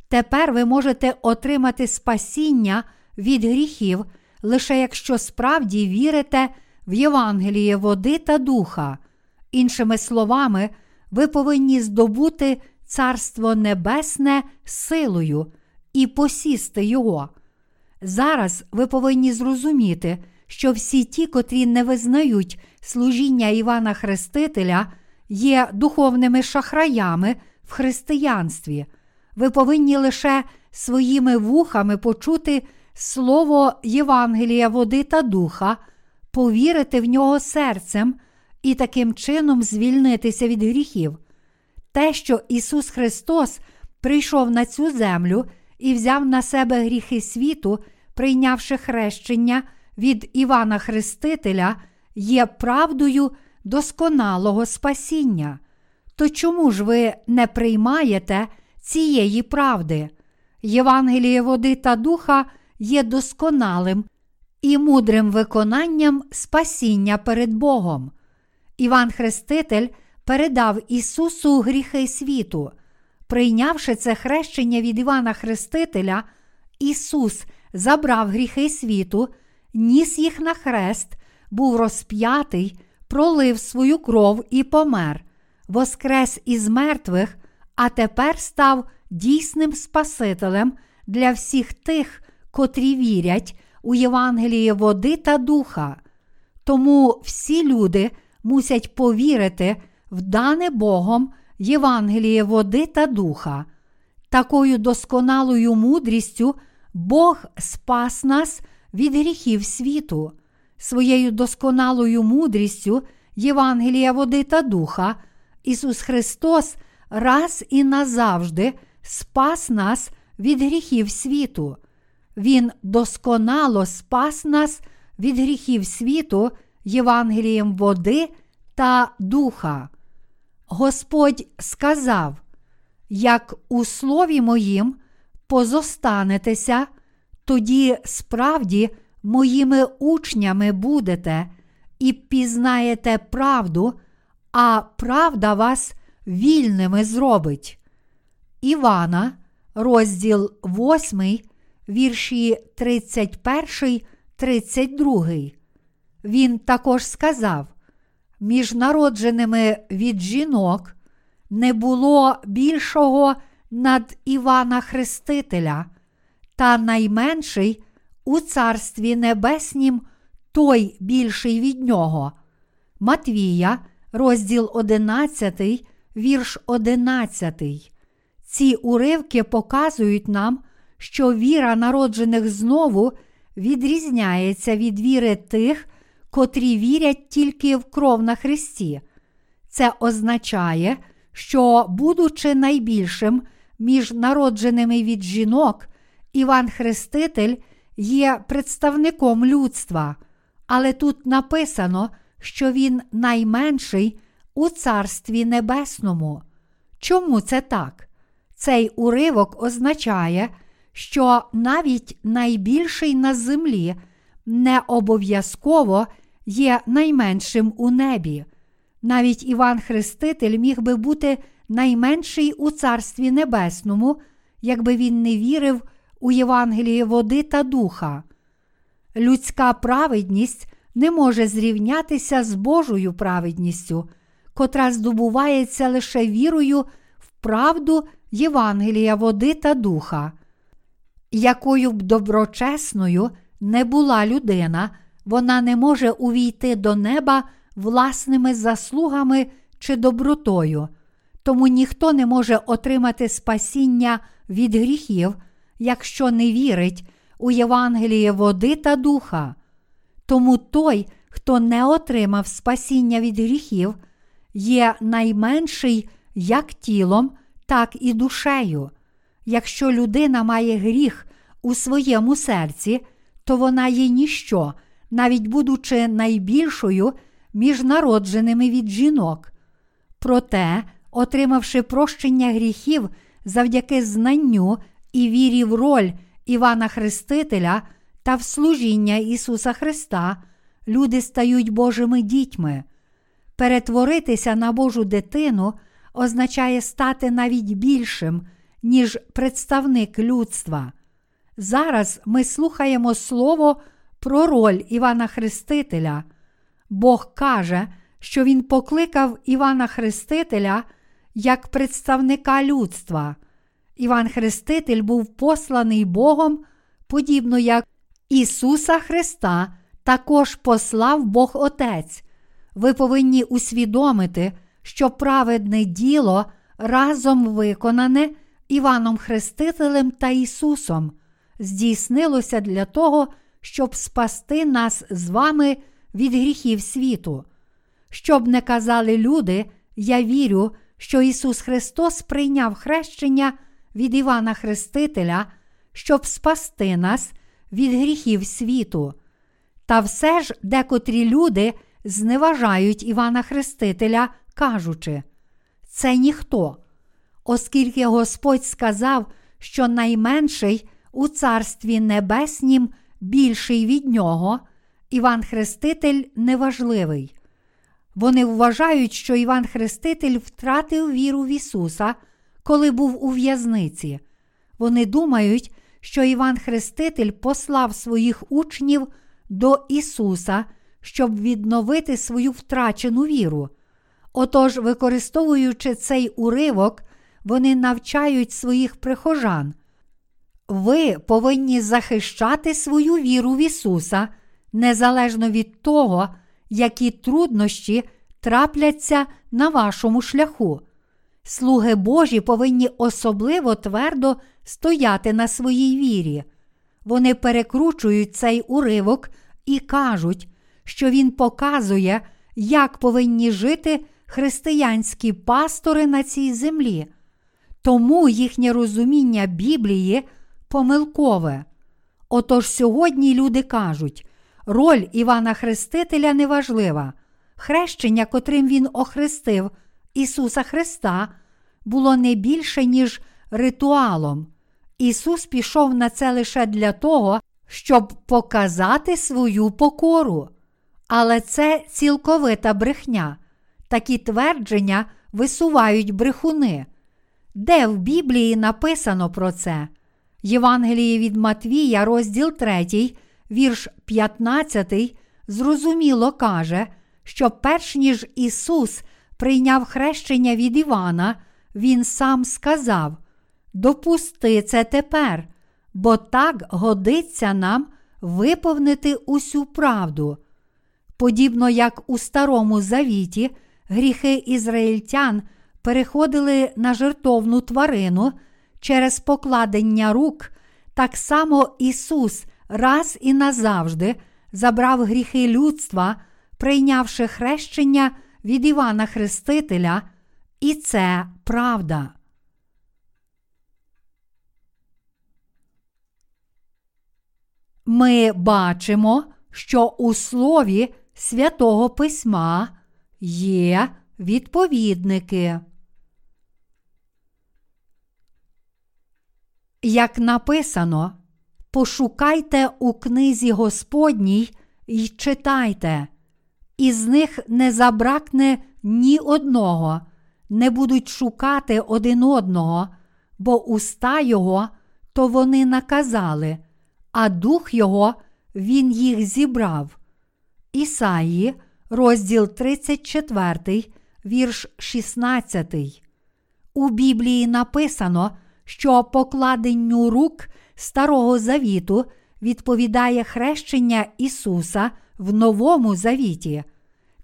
Тепер ви можете отримати спасіння від гріхів, лише якщо справді вірите в Євангеліє води та духа. Іншими словами, ви повинні здобути Царство Небесне силою і посісти його. Зараз ви повинні зрозуміти, що всі ті, котрі не визнають служіння Івана Хрестителя, є духовними шахраями в християнстві. Ви повинні лише своїми вухами почути слово Євангелія води та духа, повірити в нього серцем і таким чином звільнитися від гріхів. Те, що Ісус Христос прийшов на цю землю і взяв на себе гріхи світу, прийнявши хрещення від Івана Хрестителя, є правдою досконалого спасіння. То чому ж ви не приймаєте цієї правди? Євангеліє води та духа є досконалим і мудрим виконанням спасіння перед Богом. Іван Хреститель передав Ісусу гріхи світу. Прийнявши це хрещення від Івана Хрестителя, Ісус забрав гріхи світу, ніс їх на хрест, був розп'ятий, пролив свою кров і помер, воскрес із мертвих, а тепер став дійсним Спасителем для всіх тих, котрі вірять у Євангеліє води та духа. Тому всі люди мусять повірити в дане Богом Євангеліє води та духа. Такою досконалою мудрістю Бог спас нас від гріхів світу, своєю досконалою мудрістю Євангелія води та духа, Ісус Христос раз і назавжди спас нас від гріхів світу. Він досконало спас нас від гріхів світу Євангелієм води та духа. Господь сказав: Як у слові моїм позостанетеся, тоді справді моїми учнями будете і пізнаєте правду, а правда вас вільними зробить. Івана, розділ 8, вірші 31, 32. Він також сказав: між народженими від жінок не було більшого над Івана Хрестителя, та найменший у Царстві Небеснім той більший від нього. Матвія, розділ 11, вірш 11. Ці уривки показують нам, що віра народжених знову відрізняється від віри тих, котрі вірять тільки в кров на Христі. Це означає, що, будучи найбільшим між народженими від жінок, Іван Хреститель є представником людства, але тут написано, що він найменший у Царстві Небесному. Чому це так? Цей уривок означає, що навіть найбільший на землі не обов'язково є найменшим у небі. Навіть Іван Хреститель міг би бути найменший у Царстві Небесному, якби він не вірив у Євангеліє води та духа. Людська праведність не може зрівнятися з Божою праведністю, котра здобувається лише вірою в правду Євангелія води та духа. Якою б доброчесною не була людина, вона не може увійти до неба власними заслугами чи добротою, тому ніхто не може отримати спасіння від гріхів, якщо не вірить у Євангеліє води та духа. Тому той, хто не отримав спасіння від гріхів, є найменший як тілом, так і душею. Якщо людина має гріх у своєму серці, то вона є ніщо, навіть будучи найбільшою між народженими від жінок. Проте, отримавши прощення гріхів завдяки знанню і вірі в роль Івана Хрестителя та в служіння Ісуса Христа, люди стають Божими дітьми. Перетворитися на Божу дитину означає стати навіть більшим, ніж представник людства. Зараз ми слухаємо Слово про роль Івана Хрестителя. Бог каже, що Він покликав Івана Хрестителя як представника людства. Іван Хреститель був посланий Богом, подібно як Ісуса Христа також послав Бог Отець. Ви повинні усвідомити, що праведне діло разом виконане Іваном Хрестителем та Ісусом здійснилося для того, щоб спасти нас з вами від гріхів світу. Щоб не казали люди, я вірю, що Ісус Христос прийняв хрещення від Івана Хрестителя, щоб спасти нас від гріхів світу. Та все ж декотрі люди зневажають Івана Хрестителя, кажучи, це ніхто, оскільки Господь сказав, що найменший у Царстві Небеснім більший від нього, Іван Хреститель неважливий. Вони вважають, що Іван Хреститель втратив віру в Ісуса, коли був у в'язниці. Вони думають, що Іван Хреститель послав своїх учнів до Ісуса, щоб відновити свою втрачену віру. Отож, використовуючи цей уривок, вони навчають своїх прихожан. Ви повинні захищати свою віру в Ісуса незалежно від того, які труднощі трапляться на вашому шляху. Слуги Божі повинні особливо твердо стояти на своїй вірі. Вони перекручують цей уривок і кажуть, що він показує, як повинні жити християнські пастори на цій землі. Тому їхнє розуміння Біблії помилкове. Отож сьогодні люди кажуть, роль Івана Хрестителя неважлива. Хрещення, котрим він охрестив Ісуса Христа, було не більше, ніж ритуалом. Ісус пішов на це лише для того, щоб показати свою покору. Але це цілковита брехня. Такі твердження висувають брехуни. Де в Біблії написано про це? Євангеліє від Матвія, розділ 3, вірш 15, зрозуміло каже, що перш ніж Ісус прийняв хрещення від Івана, Він сам сказав: Допусти це тепер, бо так годиться нам виповнити усю правду. Подібно як у Старому Завіті гріхи ізраїльтян переходили на жертовну тварину через покладення рук, так само Ісус раз і назавжди забрав гріхи людства, прийнявши хрещення від Івана Хрестителя, і це правда. Ми бачимо, що у слові святого Письма є відповідники. Як написано, пошукайте у книзі Господній і читайте, із них не забракне ні одного, не будуть шукати один одного, бо уста Його то вони наказали, а дух Його Він їх зібрав. Ісаї, розділ 34, вірш 16. У Біблії написано, що покладенню рук Старого Завіту відповідає хрещення Ісуса в Новому Завіті.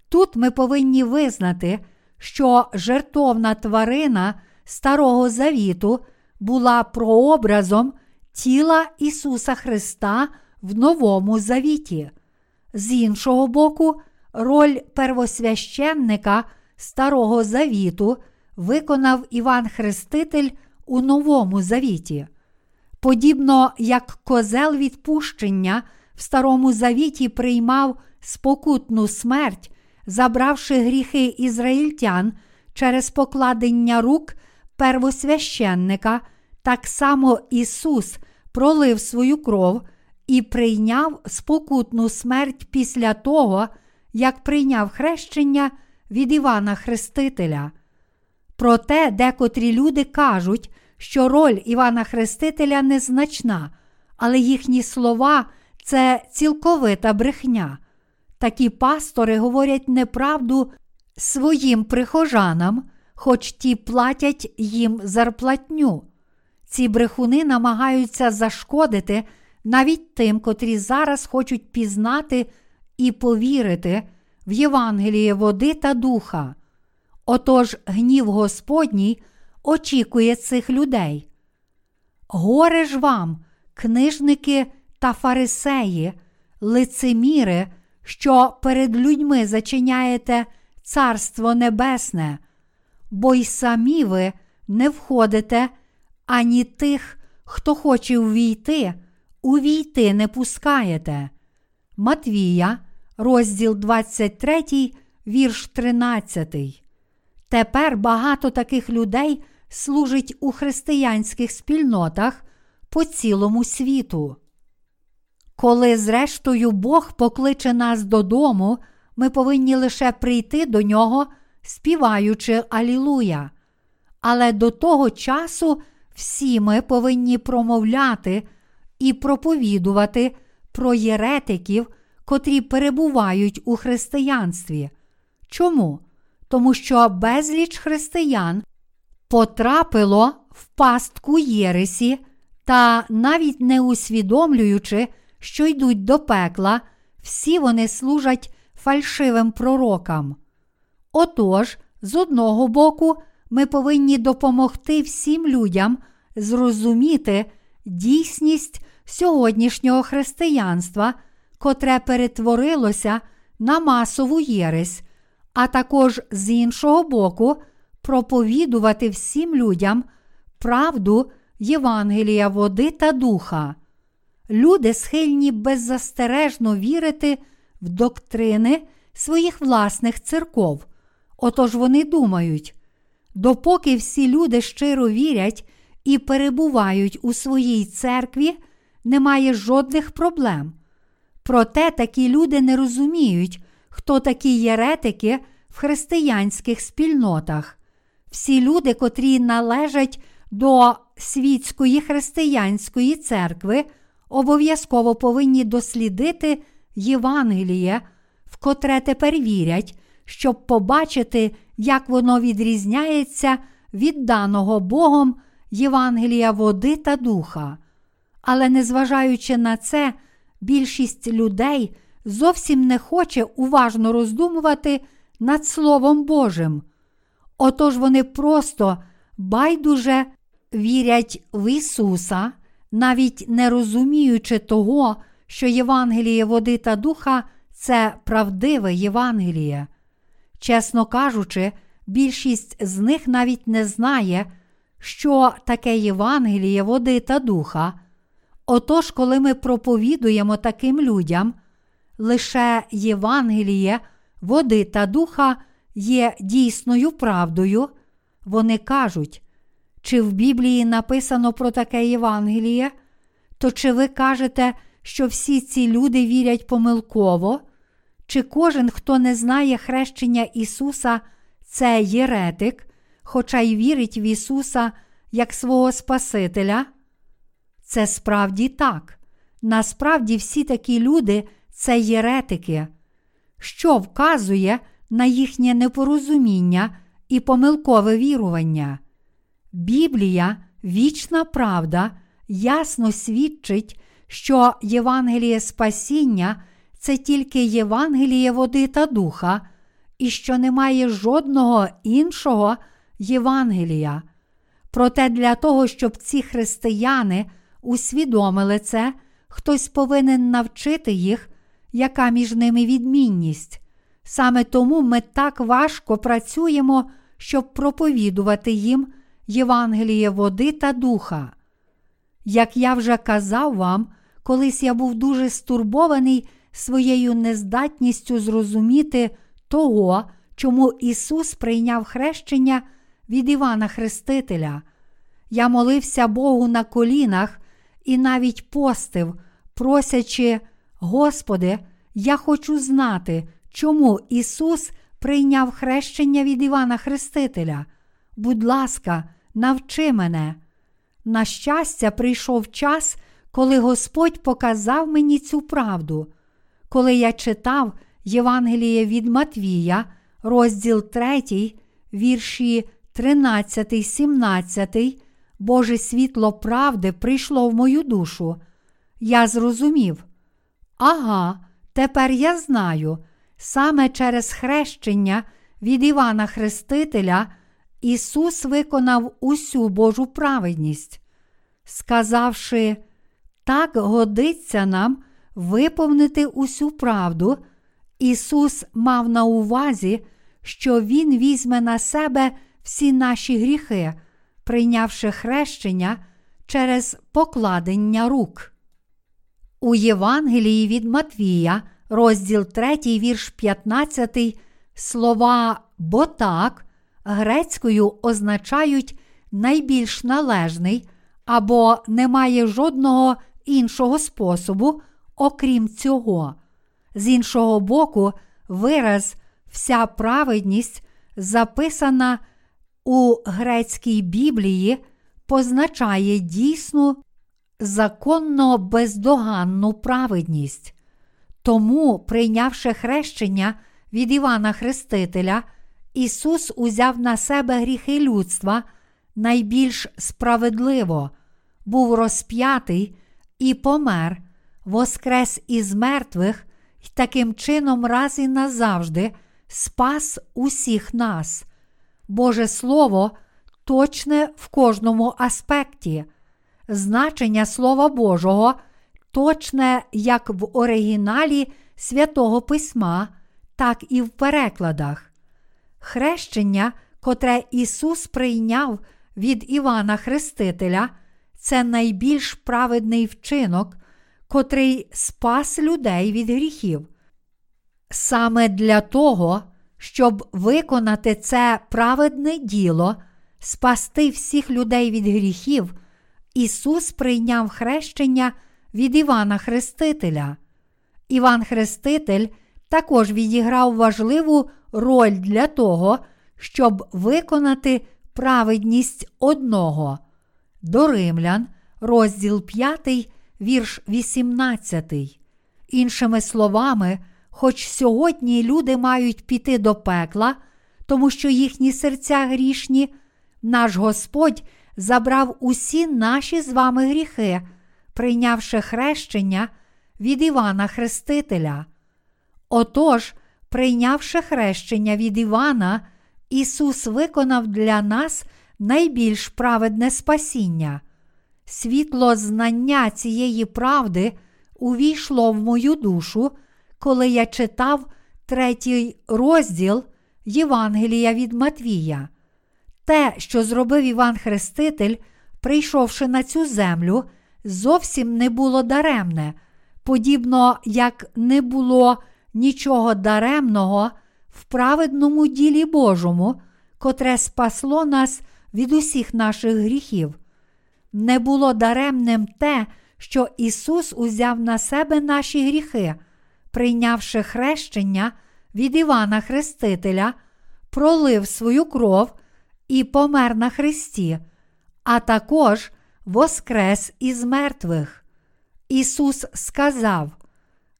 Тут ми повинні визнати, що жертовна тварина Старого Завіту була прообразом тіла Ісуса Христа в Новому Завіті. З іншого боку, роль первосвященника Старого Завіту виконав Іван Хреститель у Новому Завіті. Подібно як козел відпущення в Старому Завіті приймав спокутну смерть, забравши гріхи ізраїльтян через покладення рук первосвященника, так само Ісус пролив свою кров і прийняв спокутну смерть після того, як прийняв хрещення від Івана Хрестителя. Проте декотрі люди кажуть, що роль Івана Хрестителя незначна, але їхні слова це цілковита брехня. Такі пастори говорять неправду своїм прихожанам, хоч ті платять їм зарплатню. Ці брехуни намагаються зашкодити навіть тим, котрі зараз хочуть пізнати і повірити в Євангеліє води та духа. Отож, гнів Господній очікує цих людей. Горе ж вам, книжники та фарисеї, лицеміри, що перед людьми зачиняєте Царство Небесне, бо й самі ви не входите, ані тих, хто хоче увійти, увійти не пускаєте. Матвія, розділ 23, вірш 13. Тепер багато таких людей служить у християнських спільнотах по цілому світу. Коли, зрештою, Бог покличе нас додому, ми повинні лише прийти до нього, співаючи Алілуя. Але до того часу всі ми повинні промовляти і проповідувати про єретиків, котрі перебувають у християнстві. Чому? Тому що безліч християн потрапило в пастку Єресі та навіть не усвідомлюючи, що йдуть до пекла, всі вони служать фальшивим пророкам. Отож, з одного боку, ми повинні допомогти всім людям зрозуміти дійсність сьогоднішнього християнства, котре перетворилося на масову єресь, а також з іншого боку, проповідувати всім людям правду Євангелія води та духа. Люди схильні беззастережно вірити в доктрини своїх власних церков. Отож вони думають, допоки всі люди щиро вірять і перебувають у своїй церкві, немає жодних проблем. Проте такі люди не розуміють, хто такі єретики в християнських спільнотах. Всі люди, котрі належать до світської християнської церкви, обов'язково повинні дослідити Євангеліє, в котре тепер вірять, щоб побачити, як воно відрізняється від даного Богом Євангелія води та духа. Але незважаючи на це, більшість людей зовсім не хоче уважно роздумувати над Словом Божим. Отож вони просто байдуже вірять в Ісуса, навіть не розуміючи того, що Євангеліє води та духа це правдиве Євангеліє. Чесно кажучи, більшість з них навіть не знає, що таке Євангеліє води та духа. Отож, коли ми проповідуємо таким людям, лише Євангеліє, води та духа є дійсною правдою, вони кажуть, чи в Біблії написано про таке Євангеліє, то чи ви кажете, що всі ці люди вірять помилково? Чи кожен, хто не знає хрещення Ісуса, це єретик, хоча й вірить в Ісуса як свого Спасителя? Це справді так. Насправді всі такі люди це єретики, що вказує на їхнє непорозуміння і помилкове вірування. Біблія, вічна правда, ясно свідчить, що Євангеліє Спасіння це тільки Євангеліє води та духа, і що немає жодного іншого Євангелія. Проте для того, щоб ці християни усвідомили це, хтось повинен навчити їх, яка між ними відмінність. Саме тому ми так важко працюємо, щоб проповідувати їм Євангеліє води та духа. Як я вже казав вам, колись я був дуже стурбований своєю нездатністю зрозуміти того, чому Ісус прийняв хрещення від Івана Хрестителя. Я молився Богу на колінах і навіть постив, просячи, Господи, я хочу знати, чому Ісус прийняв хрещення від Івана Хрестителя. Будь ласка, навчи мене. На щастя, прийшов час, коли Господь показав мені цю правду. Коли я читав Євангеліє від Матвія, розділ 3, вірші 13, 17, Боже світло правди прийшло в мою душу. Я зрозумів. Ага, тепер я знаю, саме через хрещення від Івана Хрестителя Ісус виконав усю Божу праведність, сказавши, так годиться нам виповнити усю правду, Ісус мав на увазі, що Він візьме на себе всі наші гріхи, прийнявши хрещення через покладення рук. У Євангелії від Матвія, розділ 3, вірш 15, слова бо так грецькою означають найбільш належний або немає жодного іншого способу, окрім цього. З іншого боку, вираз вся праведність записана у грецькій Біблії, позначає дійсну законно бездоганну праведність. Тому, прийнявши хрещення від Івана Хрестителя, Ісус узяв на себе гріхи людства найбільш справедливо, був розп'ятий і помер, воскрес із мертвих і таким чином раз і назавжди спас усіх нас. Боже Слово точне в кожному аспекті, значення Слова Божого точне як в оригіналі Святого Письма, так і в перекладах. Хрещення, котре Ісус прийняв від Івана Хрестителя, це найбільш праведний вчинок, котрий спас людей від гріхів. Саме для того, щоб виконати це праведне діло, спасти всіх людей від гріхів, Ісус прийняв хрещення від Івана Хрестителя. Іван Хреститель також відіграв важливу роль для того, щоб виконати праведність одного. До Римлян, розділ 5, вірш 18. Іншими словами, хоч сьогодні люди мають піти до пекла, тому що їхні серця грішні, наш Господь забрав усі наші з вами гріхи, прийнявши хрещення від Івана Хрестителя. Отож, прийнявши хрещення від Івана, Ісус виконав для нас найбільш праведне спасіння. Світло знання цієї правди увійшло в мою душу, коли я читав третій розділ Євангелія від Матвія. Те, що зробив Іван Хреститель, прийшовши на цю землю, зовсім не було даремне, подібно як не було нічого даремного в праведному ділі Божому, котре спасло нас від усіх наших гріхів. Не було даремним те, що Ісус узяв на себе наші гріхи, прийнявши хрещення від Івана Хрестителя, пролив свою кров і помер на Христі, а також воскрес із мертвих. Ісус сказав: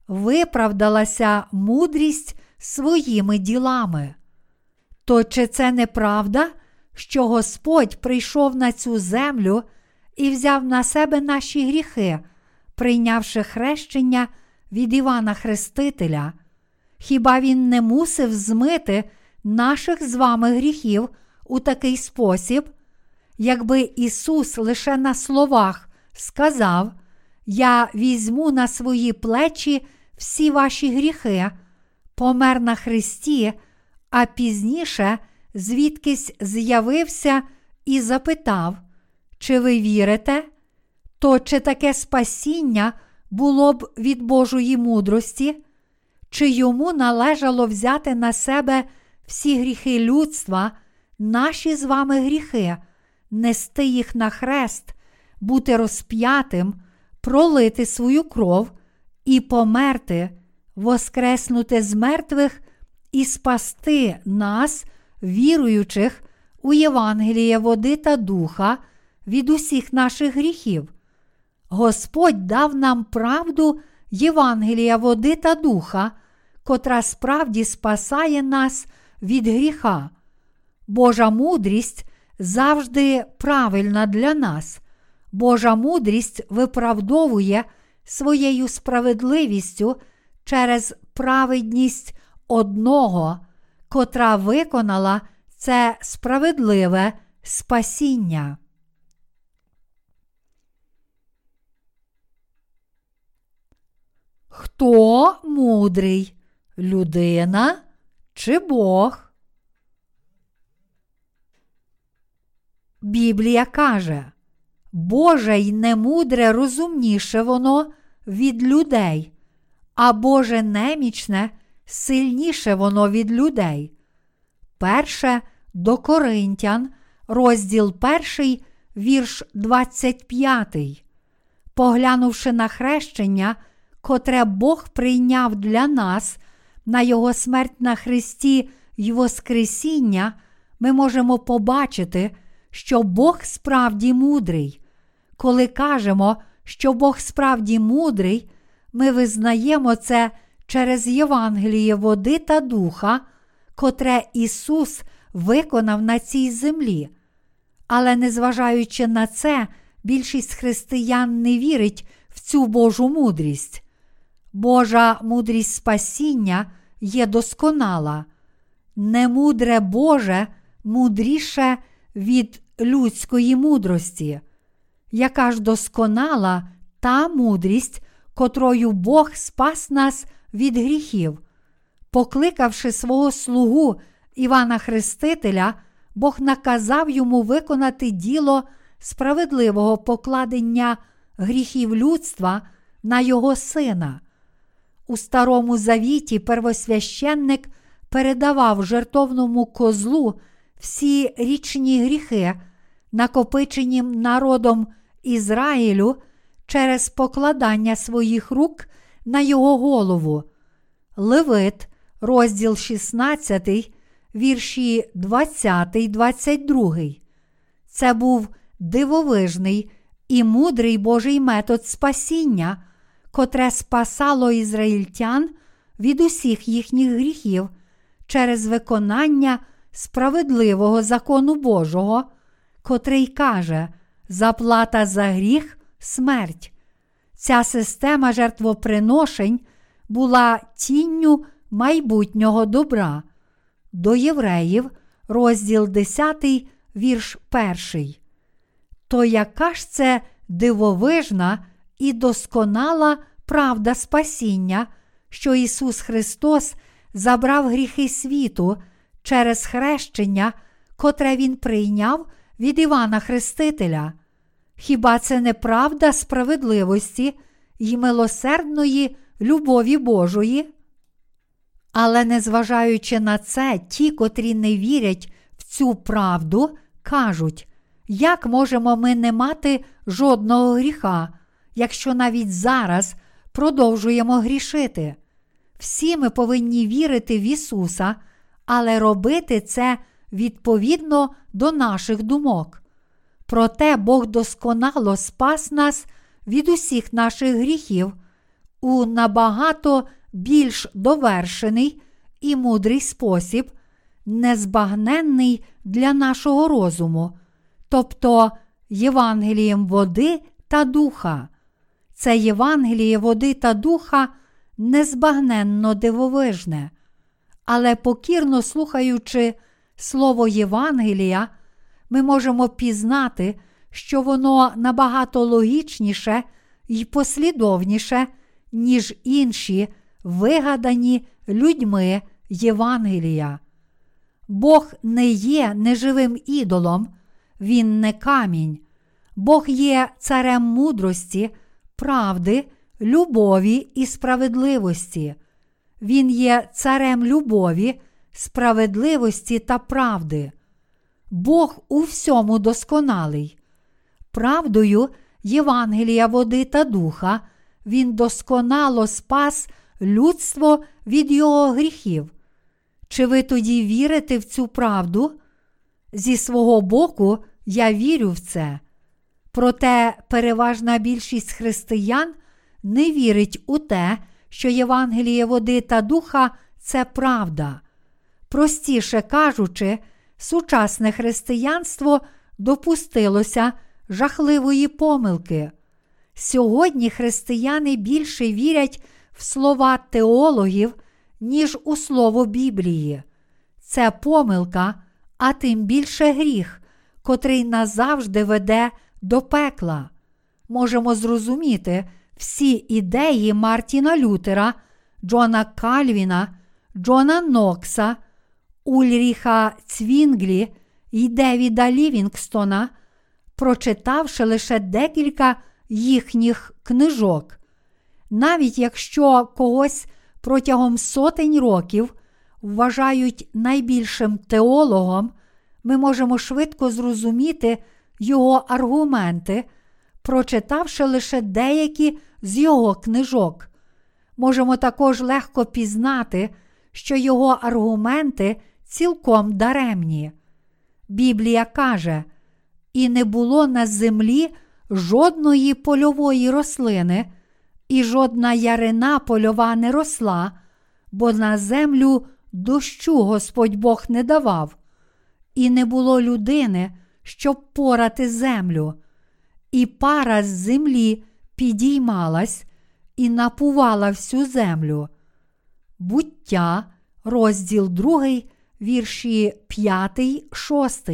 Виправдалася мудрість своїми ділами. То чи це не правда, що Господь прийшов на цю землю і взяв на себе наші гріхи, прийнявши хрещення від Івана Хрестителя? Хіба Він не мусив змити наших з вами гріхів у такий спосіб? Якби Ісус лише на словах сказав, Я візьму на свої плечі всі ваші гріхи, помер на Христі, а пізніше звідкись з'явився і запитав, чи ви вірите? То чи таке спасіння було б від Божої мудрості? Чи йому належало взяти на себе всі гріхи людства, наші з вами гріхи, нести їх на хрест, бути розп'ятим, пролити свою кров і померти, воскреснути з мертвих і спасти нас, віруючих у Євангеліє води та духа від усіх наших гріхів. Господь дав нам правду Євангелія води та духа, котра справді спасає нас від гріха. Божа мудрість завжди правильна для нас. Божа мудрість виправдовує своєю справедливістю через праведність одного, котра виконала це справедливе спасіння. Хто мудрий? Людина чи Бог? Біблія каже, Боже й немудре розумніше воно від людей, а Боже немічне сильніше воно від людей. Перше до Коринтян, розділ 1, вірш 25. Поглянувши на хрещення, котре Бог прийняв для нас на Його смерть на Христі й Воскресіння, ми можемо побачити, що Бог справді мудрий. Коли кажемо, що Бог справді мудрий, ми визнаємо це через Євангеліє води та духа, котре Ісус виконав на цій землі. Але незважаючи на це, більшість християн не вірить в цю Божу мудрість. Божа мудрість спасіння є досконала, немудре Боже мудріше від людської мудрості, яка ж досконала та мудрість, котрою Бог спас нас від гріхів, покликавши свого слугу Івана Хрестителя, Бог наказав йому виконати діло справедливого покладення гріхів людства на його сина. У Старому Завіті первосвященник передавав жертовному козлу всі річні гріхи, накопичені народом Ізраїлю через покладання своїх рук на його голову. Левит, розділ 16, вірші 20, 22. Це був дивовижний і мудрий Божий метод спасіння, котре спасало ізраїльтян від усіх їхніх гріхів через виконання справедливого закону Божого, котрий каже, заплата за гріх смерть. Ця система жертвоприношень була тінню майбутнього добра. До євреїв, розділ 10, вірш 1. То яка ж це дивовижна і досконала правда спасіння, що Ісус Христос забрав гріхи світу через хрещення, котре Він прийняв від Івана Хрестителя. Хіба це не правда справедливості й милосердної любові Божої? Але незважаючи на це, ті, котрі не вірять в цю правду, кажуть, як можемо ми не мати жодного гріха, якщо навіть зараз продовжуємо грішити? Всі ми повинні вірити в Ісуса, але робити це відповідно до наших думок. Проте Бог досконало спас нас від усіх наших гріхів у набагато більш довершений і мудрий спосіб, незбагненний для нашого розуму, тобто Євангелієм води та духа. Це Євангеліє води та духа незбагненно дивовижне, але покірно слухаючи Слово Євангелія, ми можемо пізнати, що воно набагато логічніше і послідовніше, ніж інші вигадані людьми Євангелія. Бог не є неживим ідолом, Він не камінь, Бог є царем мудрості, правди, любові і справедливості. Він є царем любові, справедливості та правди. Бог у всьому досконалий. Правдою Євангелія води та духа, Він досконало спас людство від його гріхів. Чи ви тоді вірите в цю правду? Зі свого боку, я вірю в це. Проте переважна більшість християн не вірить у те, що Євангеліє води та духа це правда. Простіше кажучи, сучасне християнство допустилося жахливої помилки. Сьогодні християни більше вірять в слова теологів, ніж у слово Біблії. Це помилка, а тим більше гріх, котрий назавжди веде до пекла. Можемо зрозуміти всі ідеї Мартіна Лютера, Джона Кальвіна, Джона Нокса, Ульріха Цвінглі і Девіда Лівінгстона, прочитавши лише декілька їхніх книжок. Навіть якщо когось протягом сотень років вважають найбільшим теологом, ми можемо швидко зрозуміти його аргументи, прочитавши лише деякі з його книжок. Можемо також легко пізнати, що його аргументи цілком даремні. Біблія каже: і не було на землі жодної польової рослини, і жодна ярина польова не росла, бо на землю дощу Господь Бог не давав, і не було людини, щоб порати землю, і пара з землі підіймалась і напувала всю землю. Буття, розділ 2, вірші 5, 6.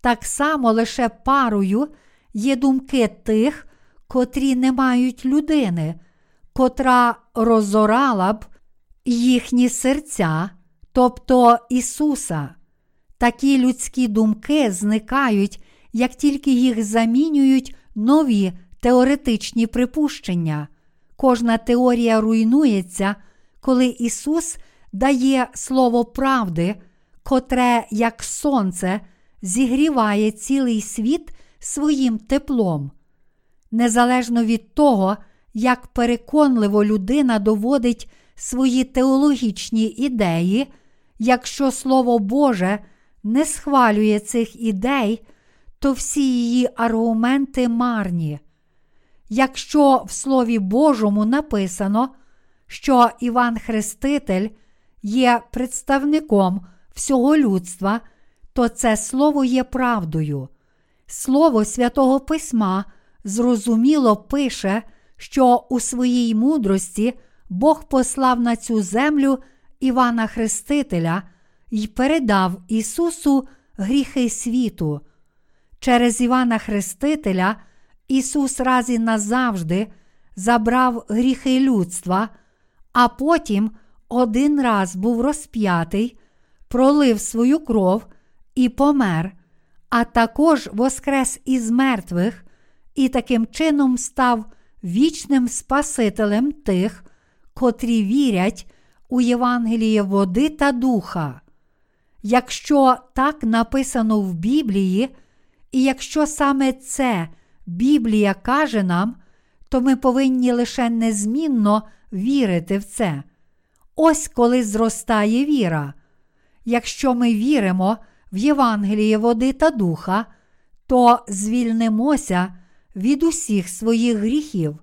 Так само лише парою є думки тих, котрі не мають людини, котра розорала б їхні серця, тобто Ісуса. Такі людські думки зникають, як тільки їх замінюють нові теоретичні припущення. Кожна теорія руйнується, коли Ісус дає слово правди, котре, як сонце, зігріває цілий світ своїм теплом. Незалежно від того, як переконливо людина доводить свої теологічні ідеї, якщо Слово Боже не схвалює цих ідей, то всі її аргументи марні. Якщо в Слові Божому написано, що Іван Хреститель є представником всього людства, то це слово є правдою. Слово святого Письма зрозуміло пише, що у своїй мудрості Бог послав на цю землю Івана Хрестителя і передав Ісусу гріхи світу. Через Івана Хрестителя Ісус раз і назавжди забрав гріхи людства, а потім один раз був розп'ятий, пролив свою кров і помер, а також воскрес із мертвих і таким чином став вічним Спасителем тих, котрі вірять у Євангеліє води та духа. Якщо так написано в Біблії, і якщо саме це Біблія каже нам, то ми повинні лише незмінно вірити в це. Ось коли зростає віра. Якщо ми віримо в Євангеліє води та духа, то звільнимося від усіх своїх гріхів.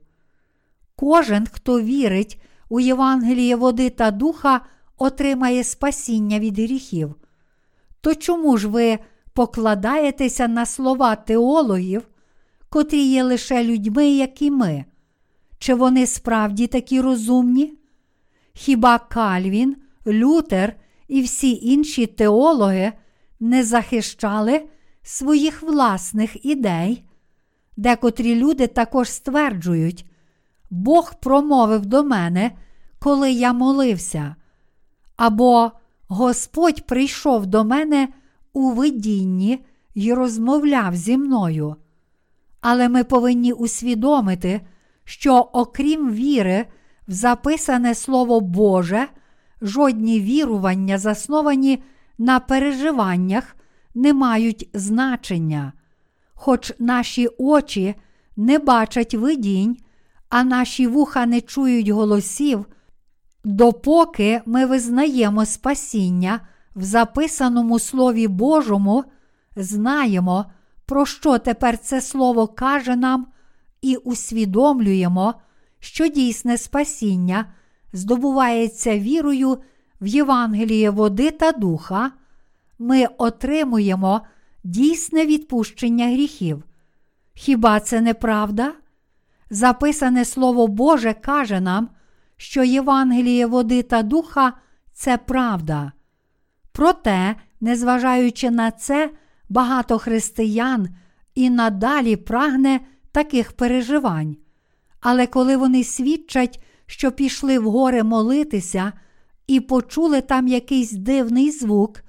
Кожен, хто вірить у Євангеліє води та духа, отримає спасіння від гріхів. То чому ж ви покладаєтеся на слова теологів, котрі є лише людьми, як і ми? Чи вони справді такі розумні? Хіба Кальвін, Лютер і всі інші теологи не захищали своїх власних ідей? Декотрі люди також стверджують, Бог промовив до мене, коли я молився, або Господь прийшов до мене у видінні і розмовляв зі мною. Але ми повинні усвідомити, що окрім віри, в записане Слово Боже, жодні вірування, засновані на переживаннях, не мають значення, хоч наші очі не бачать видінь, а наші вуха не чують голосів, допоки ми визнаємо спасіння в записаному Слові Божому, знаємо, про що тепер це Слово каже нам, і усвідомлюємо, що дійсне спасіння здобувається вірою в Євангеліє води та духа, ми отримуємо дійсне відпущення гріхів. Хіба це не правда? Записане Слово Боже каже нам, що Євангеліє води та духа це правда. Проте, незважаючи на це, багато християн і надалі прагне таких переживань. Але коли вони свідчать, що пішли в гори молитися і почули там якийсь дивний звук,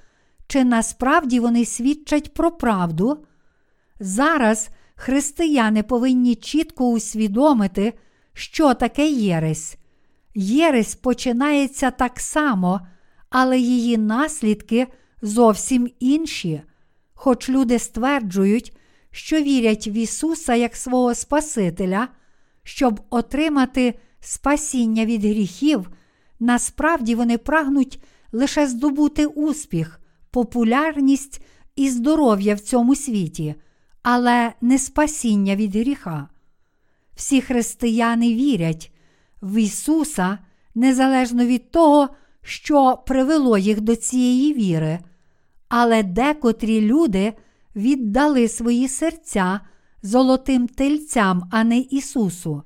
чи насправді вони свідчать про правду, зараз християни повинні чітко усвідомити, що таке єресь. Єресь починається так само, але її наслідки зовсім інші. Хоч люди стверджують, що вірять в Ісуса як свого Спасителя, щоб отримати спасіння від гріхів, насправді вони прагнуть лише здобути успіх, популярність і здоров'я в цьому світі, але не спасіння від гріха. Всі християни вірять в Ісуса незалежно від того, що привело їх до цієї віри, але декотрі люди віддали свої серця золотим тельцям, а не Ісусу,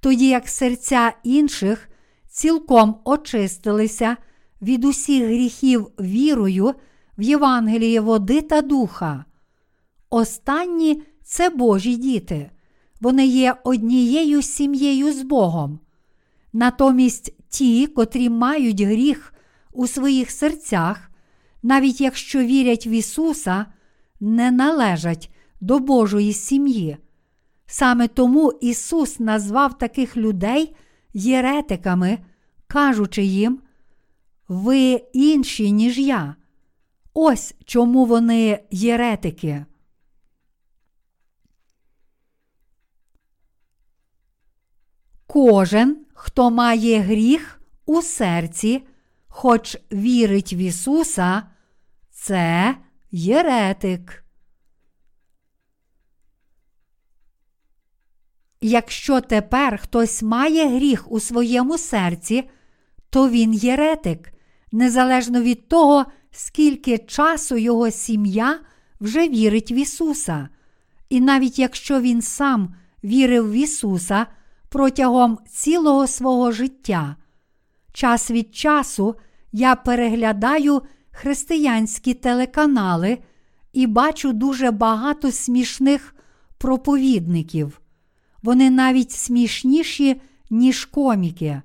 тоді як серця інших цілком очистилися від усіх гріхів вірою в Євангеліє води та духа. Останні це Божі діти, вони є однією сім'єю з Богом. Натомість ті, котрі мають гріх у своїх серцях, навіть якщо вірять в Ісуса, не належать до Божої сім'ї. Саме тому Ісус назвав таких людей єретиками, кажучи їм, ви інші, ніж я. Ось чому вони єретики. Кожен, хто має гріх у серці, хоч вірить в Ісуса, це єретик. Якщо тепер хтось має гріх у своєму серці, то він єретик, незалежно від того, скільки часу його сім'я вже вірить в Ісуса. І навіть якщо він сам вірив в Ісуса протягом цілого свого життя, час від часу я переглядаю християнські телеканали і бачу дуже багато смішних проповідників. Вони навіть смішніші, ніж коміки.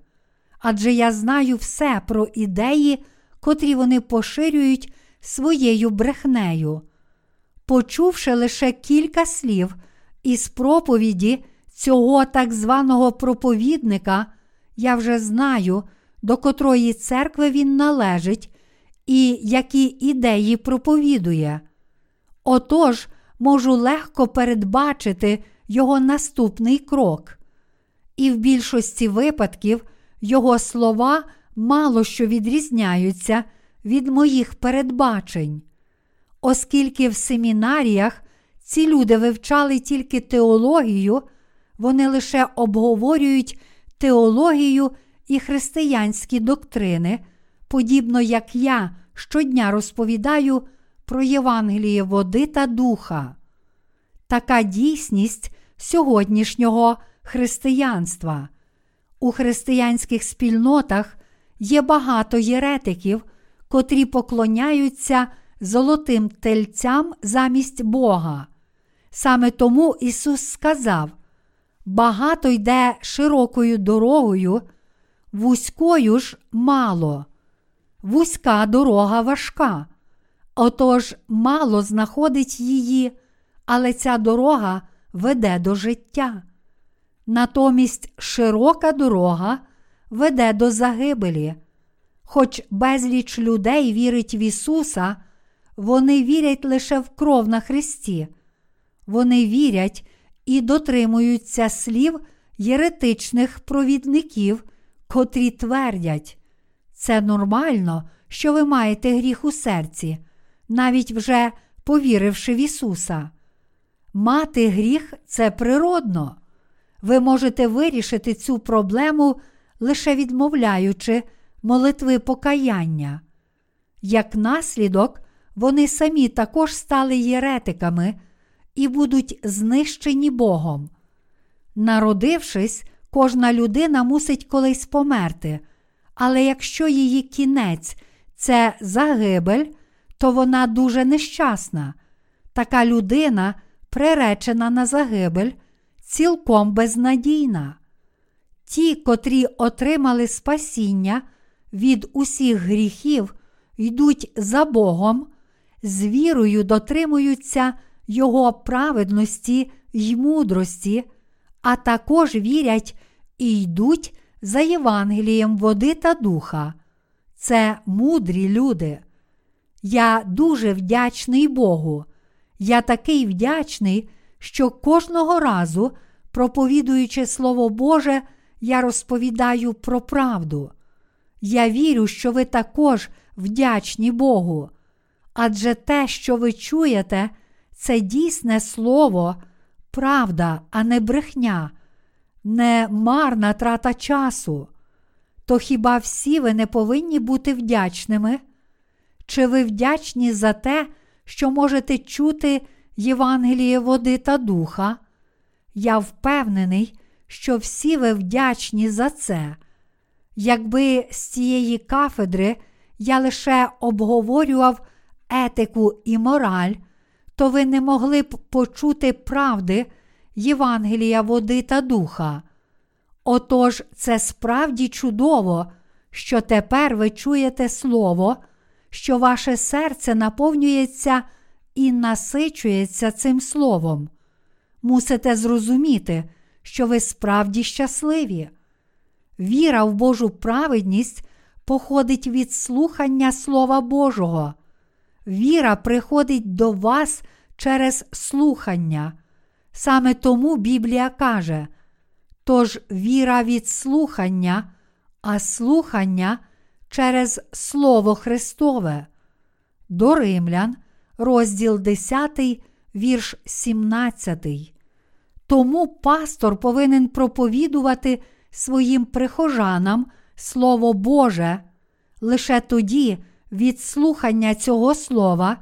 Адже я знаю все про ідеї, котрі вони поширюють своєю брехнею. Почувши лише кілька слів із проповіді цього так званого проповідника я вже знаю, до котрої церкви він належить і які ідеї проповідує. Отож, можу легко передбачити його наступний крок. І в більшості випадків його слова мало що відрізняються від моїх передбачень. Оскільки в семінаріях ці люди вивчали тільки теологію, вони лише обговорюють теологію і християнські доктрини, подібно як я щодня розповідаю про Євангеліє води та духа. Така дійсність сьогоднішнього християнства. У християнських спільнотах є багато єретиків, котрі поклоняються золотим тельцям замість Бога. Саме тому Ісус сказав: багато йде широкою дорогою, вузькою ж мало. Вузька дорога важка. Отож мало знаходить її, але ця дорога веде до життя. Натомість широка дорога веде до загибелі. Хоч безліч людей вірить в Ісуса, вони вірять лише в кров на Христі. Вони вірять і дотримуються слів єретичних провідників, котрі твердять, це нормально, що ви маєте гріх у серці, навіть вже повіривши в Ісуса. Мати гріх це природно. Ви можете вирішити цю проблему лише відмовляючи молитви покаяння. Як наслідок, вони самі також стали єретиками і будуть знищені Богом. Народившись, кожна людина мусить колись померти, але якщо її кінець це загибель, то вона дуже нещасна. Така людина, приречена на загибель, цілком безнадійна. Ті, котрі отримали спасіння від усіх гріхів, йдуть за Богом, з вірою дотримуються Його праведності й мудрості, а також вірять і йдуть за Євангелієм води та духа. Це мудрі люди. Я дуже вдячний Богу. Я такий вдячний, що кожного разу, проповідуючи Слово Боже, я розповідаю про правду. Я вірю, що ви також вдячні Богу. Адже те, що ви чуєте, це дійсне слово, правда, а не брехня, не марна трата часу. То хіба всі ви не повинні бути вдячними? Чи ви вдячні за те, що можете чути Євангеліє води та духа? Я впевнений, що всі ви вдячні за це. Якби з цієї кафедри я лише обговорював етику і мораль, то ви не могли б почути правди Євангелія води та духа. Отож, це справді чудово, що тепер ви чуєте Слово, що ваше серце наповнюється і насичується цим словом. Мусите зрозуміти, що ви справді щасливі. Віра в Божу праведність походить від слухання Слова Божого. Віра приходить до вас через слухання. Саме тому Біблія каже: тож віра від слухання, а слухання через Слово Христове. До Римлян, розділ 10, вірш 17. Тому пастор повинен проповідувати своїм прихожанам Слово Боже. Лише тоді, від слухання цього слова,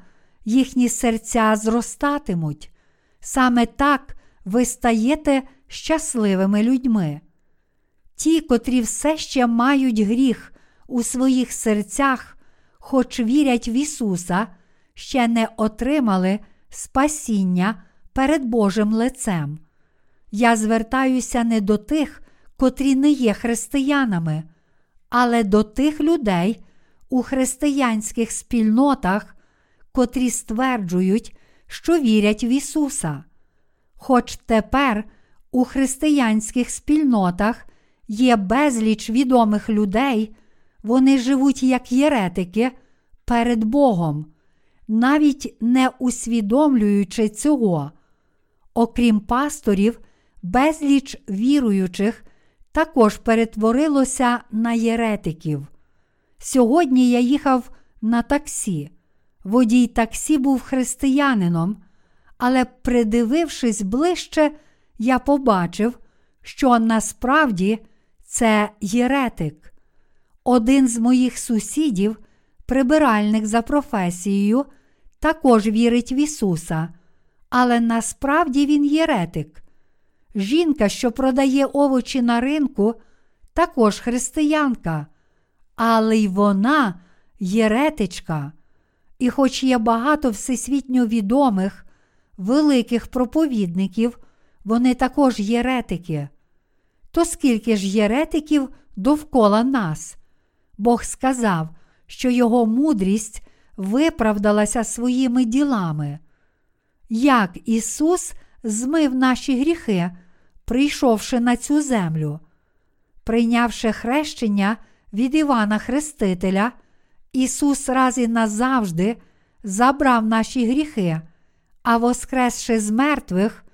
їхні серця зростатимуть. Саме так ви стаєте щасливими людьми. Ті, котрі все ще мають гріх у своїх серцях, хоч вірять в Ісуса, ще не отримали спасіння перед Божим лицем. Я звертаюся не до тих, котрі не є християнами, але до тих людей у християнських спільнотах, котрі стверджують, що вірять в Ісуса. Хоч тепер у християнських спільнотах є безліч відомих людей, вони живуть як єретики перед Богом, навіть не усвідомлюючи цього. Окрім пасторів, безліч віруючих також перетворилося на єретиків. Сьогодні я їхав на таксі. Водій таксі був християнином, але, придивившись ближче, я побачив, що насправді це єретик. Один з моїх сусідів, прибиральник за професією, також вірить в Ісуса, але насправді він єретик. Жінка, що продає овочі на ринку, також християнка, але й вона єретичка. І, хоч є багато всесвітньо відомих, великих проповідників, вони також єретики. То скільки ж єретиків довкола нас? Бог сказав, що його мудрість виправдалася своїми ділами. Як Ісус змив наші гріхи, прийшовши на цю землю, прийнявши хрещення від Івана Хрестителя, Ісус раз і назавжди забрав наші гріхи, а воскресши з мертвих,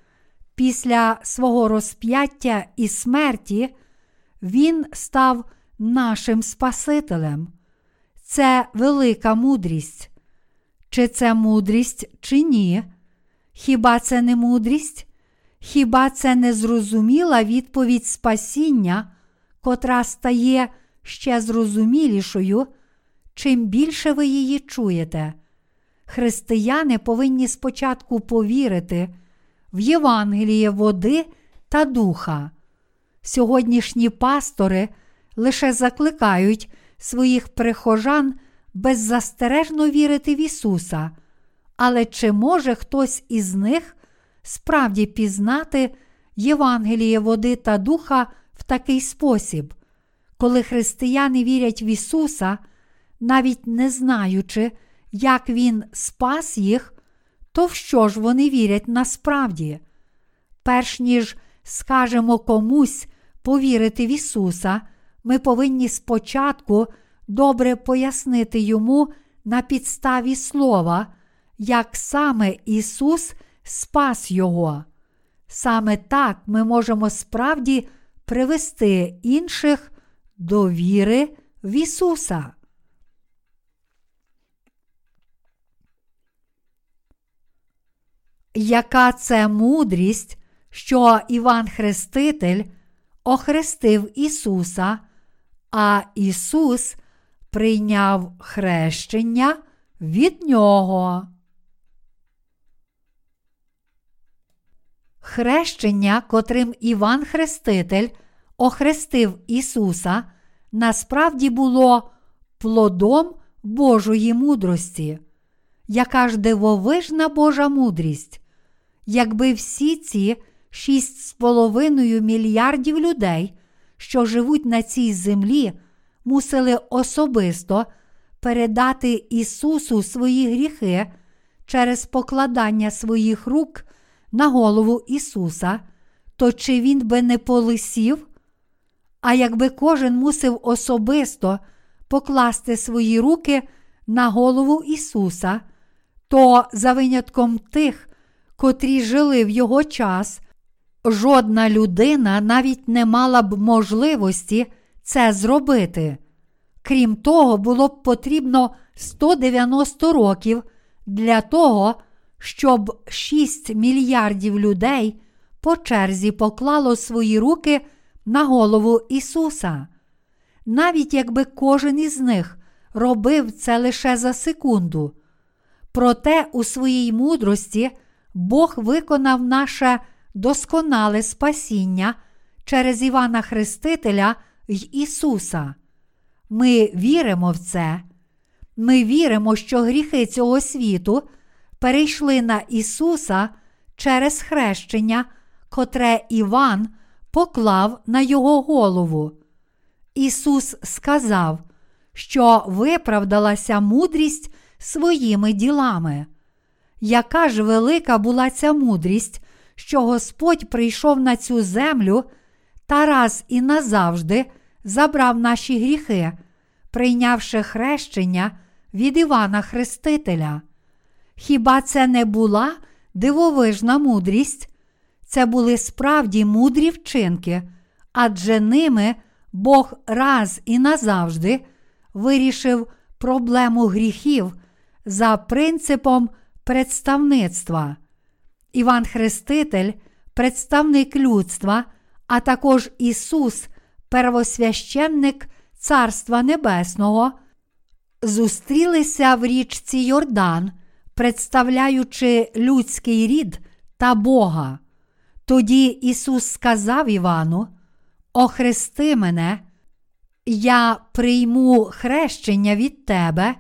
після свого розп'яття і смерті, Він став нашим Спасителем. Це велика мудрість. Чи це мудрість, чи ні? Хіба це не мудрість? Хіба це не зрозуміла відповідь спасіння, котра стає ще зрозумілішою, чим більше ви її чуєте? Християни повинні спочатку повірити в Євангеліє води та духа. Сьогоднішні пастори лише закликають своїх прихожан беззастережно вірити в Ісуса. Але чи може хтось із них справді пізнати Євангеліє води та духа в такий спосіб, коли християни вірять в Ісуса, навіть не знаючи, як Він спас їх, то в що ж вони вірять насправді? Перш ніж скажемо комусь повірити в Ісуса, ми повинні спочатку добре пояснити йому на підставі слова, як саме Ісус спас Його. Саме так ми можемо справді привести інших до віри в Ісуса. Яка це мудрість, що Іван Хреститель охрестив Ісуса, а Ісус прийняв хрещення від Нього. Хрещення, котрим Іван Хреститель охрестив Ісуса, насправді було плодом Божої мудрості. Яка ж дивовижна Божа мудрість, якби всі ці шість з половиною мільярдів людей, що живуть на цій землі, мусили особисто передати Ісусу свої гріхи через покладання своїх рук на голову Ісуса, то чи Він би не полисів? А якби кожен мусив особисто покласти свої руки на голову Ісуса, то за винятком тих, котрі жили в його час, жодна людина навіть не мала б можливості це зробити. Крім того, було б потрібно 190 років для того, щоб 6 мільярдів людей по черзі поклало свої руки на голову Ісуса. Навіть якби кожен із них робив це лише за секунду. Проте у своїй мудрості Бог виконав наше досконале спасіння через Івана Хрестителя й Ісуса. Ми віримо в це. Ми віримо, що гріхи цього світу перейшли на Ісуса через хрещення, котре Іван поклав на Його голову. Ісус сказав, що виправдалася мудрість своїми ділами. Яка ж велика була ця мудрість, що Господь прийшов на цю землю та раз і назавжди забрав наші гріхи, прийнявши хрещення від Івана Хрестителя. Хіба це не була дивовижна мудрість? Це були справді мудрі вчинки, адже ними Бог раз і назавжди вирішив проблему гріхів за принципом представництва. Іван Хреститель, представник людства, а також Ісус, первосвященник Царства Небесного, зустрілися в річці Йордан, представляючи людський рід та Бога. Тоді Ісус сказав Івану: Охрести мене, я прийму хрещення від тебе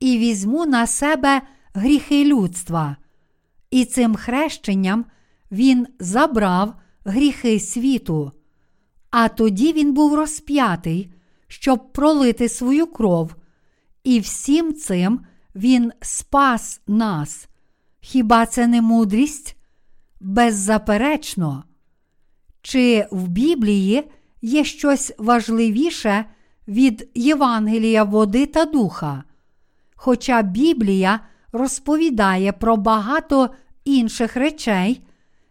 і візьму на себе гріхи людства. І цим хрещенням Він забрав гріхи світу. А тоді він був розп'ятий, щоб пролити свою кров, і всім цим Він спас нас. Хіба це не мудрість? Беззаперечно. Чи в Біблії є щось важливіше від Євангелія води та духа? Хоча Біблія розповідає про багато інших речей,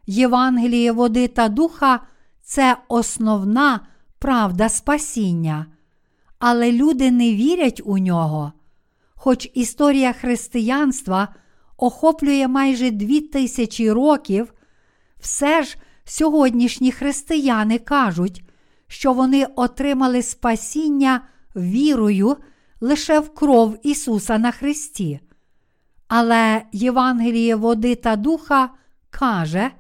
Євангеліє води та духа це основна правда спасіння. Але люди не вірять у нього. Хоч історія християнства охоплює майже дві тисячі років, все ж сьогоднішні християни кажуть, що вони отримали спасіння вірою лише в кров Ісуса на Христі. Але Євангеліє води та духа каже,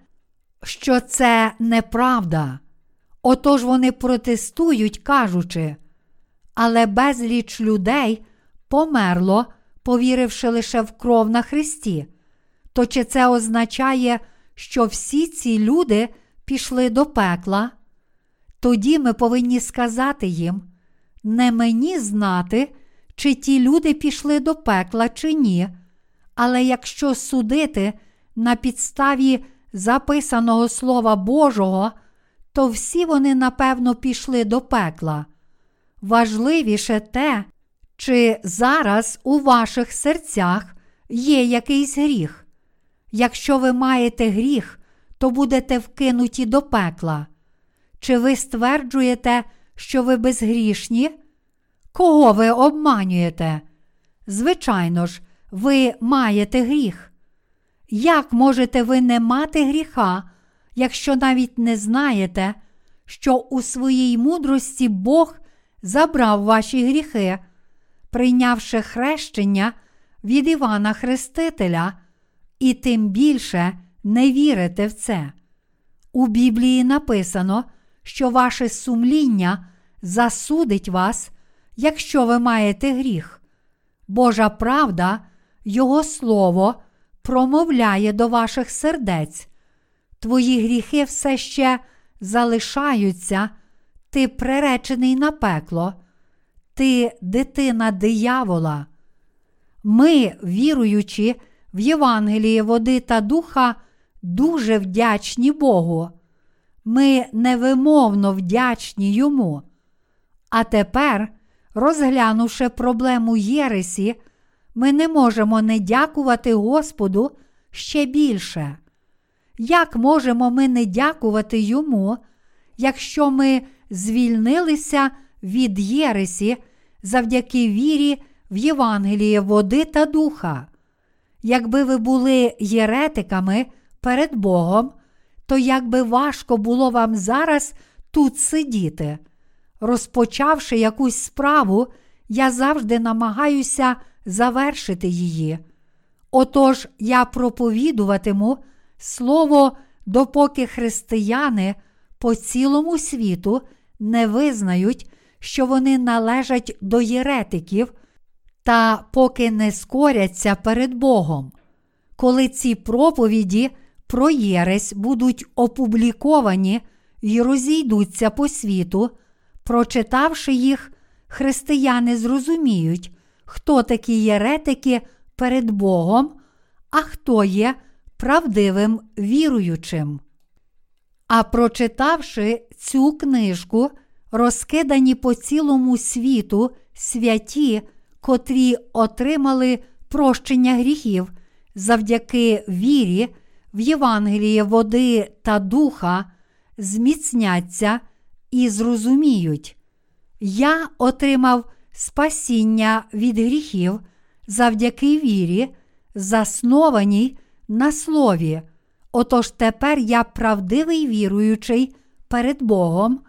що це неправда. Отож вони протестують, кажучи, але безліч людей померло, повіривши лише в кров на Христі. То чи це означає, що всі ці люди пішли до пекла? Тоді ми повинні сказати їм: не мені знати, чи ті люди пішли до пекла, чи ні. Але якщо судити на підставі записаного Слова Божого, то всі вони напевно пішли до пекла. Важливіше те, чи зараз у ваших серцях є якийсь гріх. Якщо ви маєте гріх, то будете вкинуті до пекла. Чи ви стверджуєте, що ви безгрішні? Кого ви обманюєте? Звичайно ж, ви маєте гріх. Як можете ви не мати гріха, якщо навіть не знаєте, що у своїй мудрості Бог забрав ваші гріхи, прийнявши хрещення від Івана Хрестителя, і тим більше не вірите в це? У Біблії написано, що ваше сумління засудить вас, якщо ви маєте гріх. Божа правда, Його Слово промовляє до ваших сердець. Твої гріхи все ще залишаються, ти приречений на пекло, ти дитина диявола. Ми, віруючи в Євангеліє води та духа, дуже вдячні Богу. Ми невимовно вдячні йому. А тепер, розглянувши проблему Єресі, ми не можемо не дякувати Господу ще більше. Як можемо ми не дякувати йому, якщо ми звільнилися від Єресі завдяки вірі в Євангеліє води та духа? Якби ви були єретиками перед Богом, то як би важко було вам зараз тут сидіти. Розпочавши якусь справу, я завжди намагаюся завершити її. Отож я проповідуватиму слово, допоки християни по цілому світу не визнають, що вони належать до єретиків, та поки не скоряться перед Богом. Коли ці проповіді про Єресь будуть опубліковані і розійдуться по світу, прочитавши їх, християни зрозуміють, хто такі єретики перед Богом, а хто є правдивим віруючим. А прочитавши цю книжку, розкидані по цілому світу святі, котрі отримали прощення гріхів завдяки вірі в Євангеліє води та духа, зміцняться і зрозуміють. Я отримав спасіння від гріхів завдяки вірі, заснованій на слові. Отож тепер я правдивий віруючий перед Богом,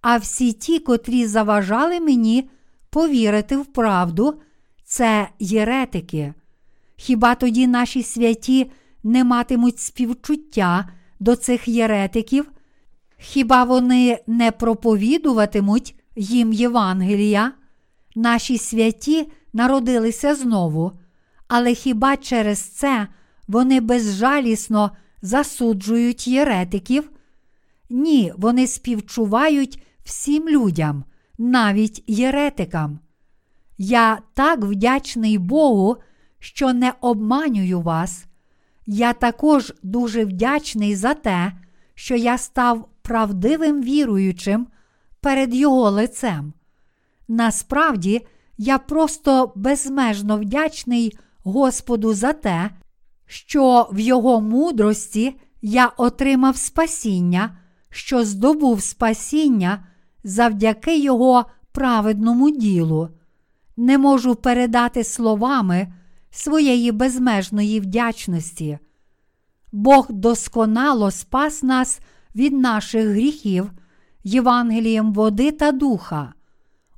а всі ті, котрі заважали мені повірити в правду, це єретики. Хіба тоді наші святі не матимуть співчуття до цих єретиків? Хіба вони не проповідуватимуть їм Євангелія? Наші святі народилися знову, але хіба через це вони безжалісно засуджують єретиків? Ні, вони співчувають всім людям, навіть єретикам. Я так вдячний Богу, що не обманюю вас. Я також дуже вдячний за те, що я став правдивим віруючим перед Його лицем. Насправді, я просто безмежно вдячний Господу за те, що в Його мудрості я отримав спасіння, що здобув спасіння завдяки Його праведному ділу. Не можу передати словами своєї безмежної вдячності. Бог досконало спас нас від наших гріхів, Євангелієм води та духа.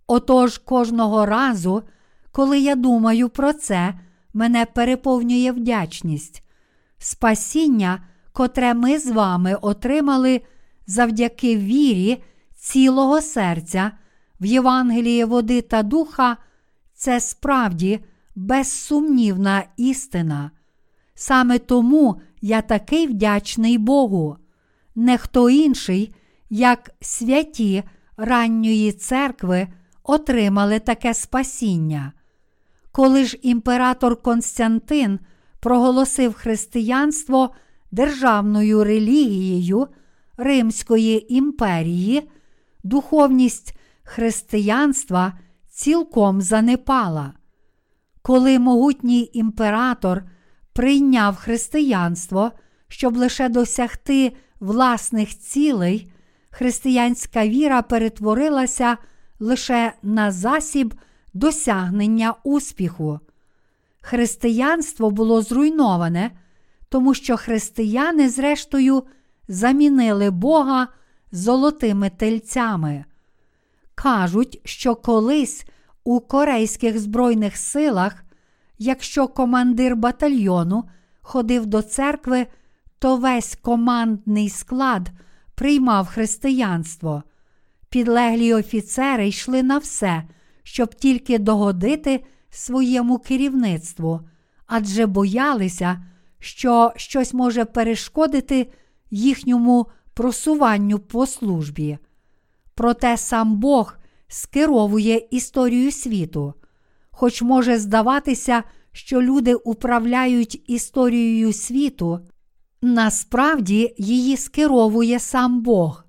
Отож, кожного разу, коли я думаю про це, мене переповнює вдячність. Спасіння, котре ми з вами отримали завдяки вірі цілого серця в Євангеліє води та духа, це справді безсумнівна істина. Саме тому я такий вдячний Богу. Не хто інший, як святі ранньої церкви, отримали таке спасіння. Коли ж імператор Константин проголосив християнство державною релігією Римської імперії, духовність християнства цілком занепала. Коли могутній імператор прийняв християнство, щоб лише досягти власних цілей, християнська віра перетворилася лише на засіб досягнення успіху. Християнство було зруйноване, тому що християни, зрештою, замінили Бога золотими тельцями. Кажуть, що колись у корейських збройних силах, якщо командир батальйону ходив до церкви, то весь командний склад приймав християнство. Підлеглі офіцери йшли на все, щоб тільки догодити своєму керівництву, адже боялися, що щось може перешкодити їхньому просуванню по службі. Проте сам Бог скеровує історію світу, хоч може здаватися, що люди управляють історією світу, насправді її скеровує сам Бог.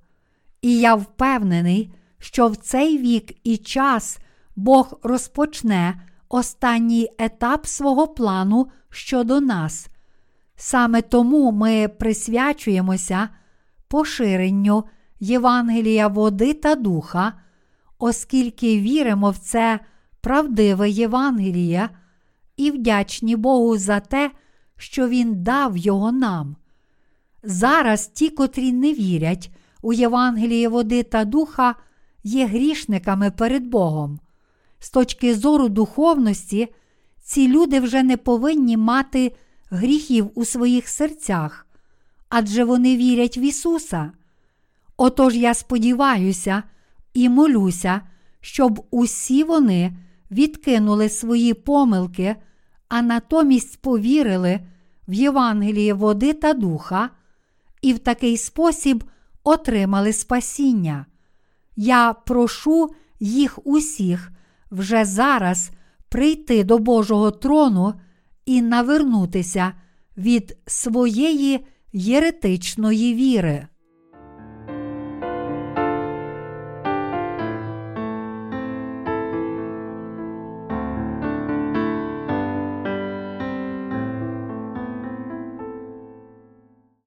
І я впевнений, що в цей вік і час Бог розпочне останній етап свого плану щодо нас. Саме тому ми присвячуємося поширенню Євангелія води та духа, оскільки віримо в це правдиве Євангеліє і вдячні Богу за те, що Він дав його нам. Зараз ті, котрі не вірять у Євангеліє води та духа, є грішниками перед Богом. З точки зору духовності, ці люди вже не повинні мати гріхів у своїх серцях, адже вони вірять в Ісуса. Отож я сподіваюся і молюся, щоб усі вони відкинули свої помилки, а натомість повірили в Євангеліє води та духа, і в такий спосіб отримали спасіння. Я прошу їх усіх вже зараз прийти до Божого трону і навернутися від своєї єретичної віри.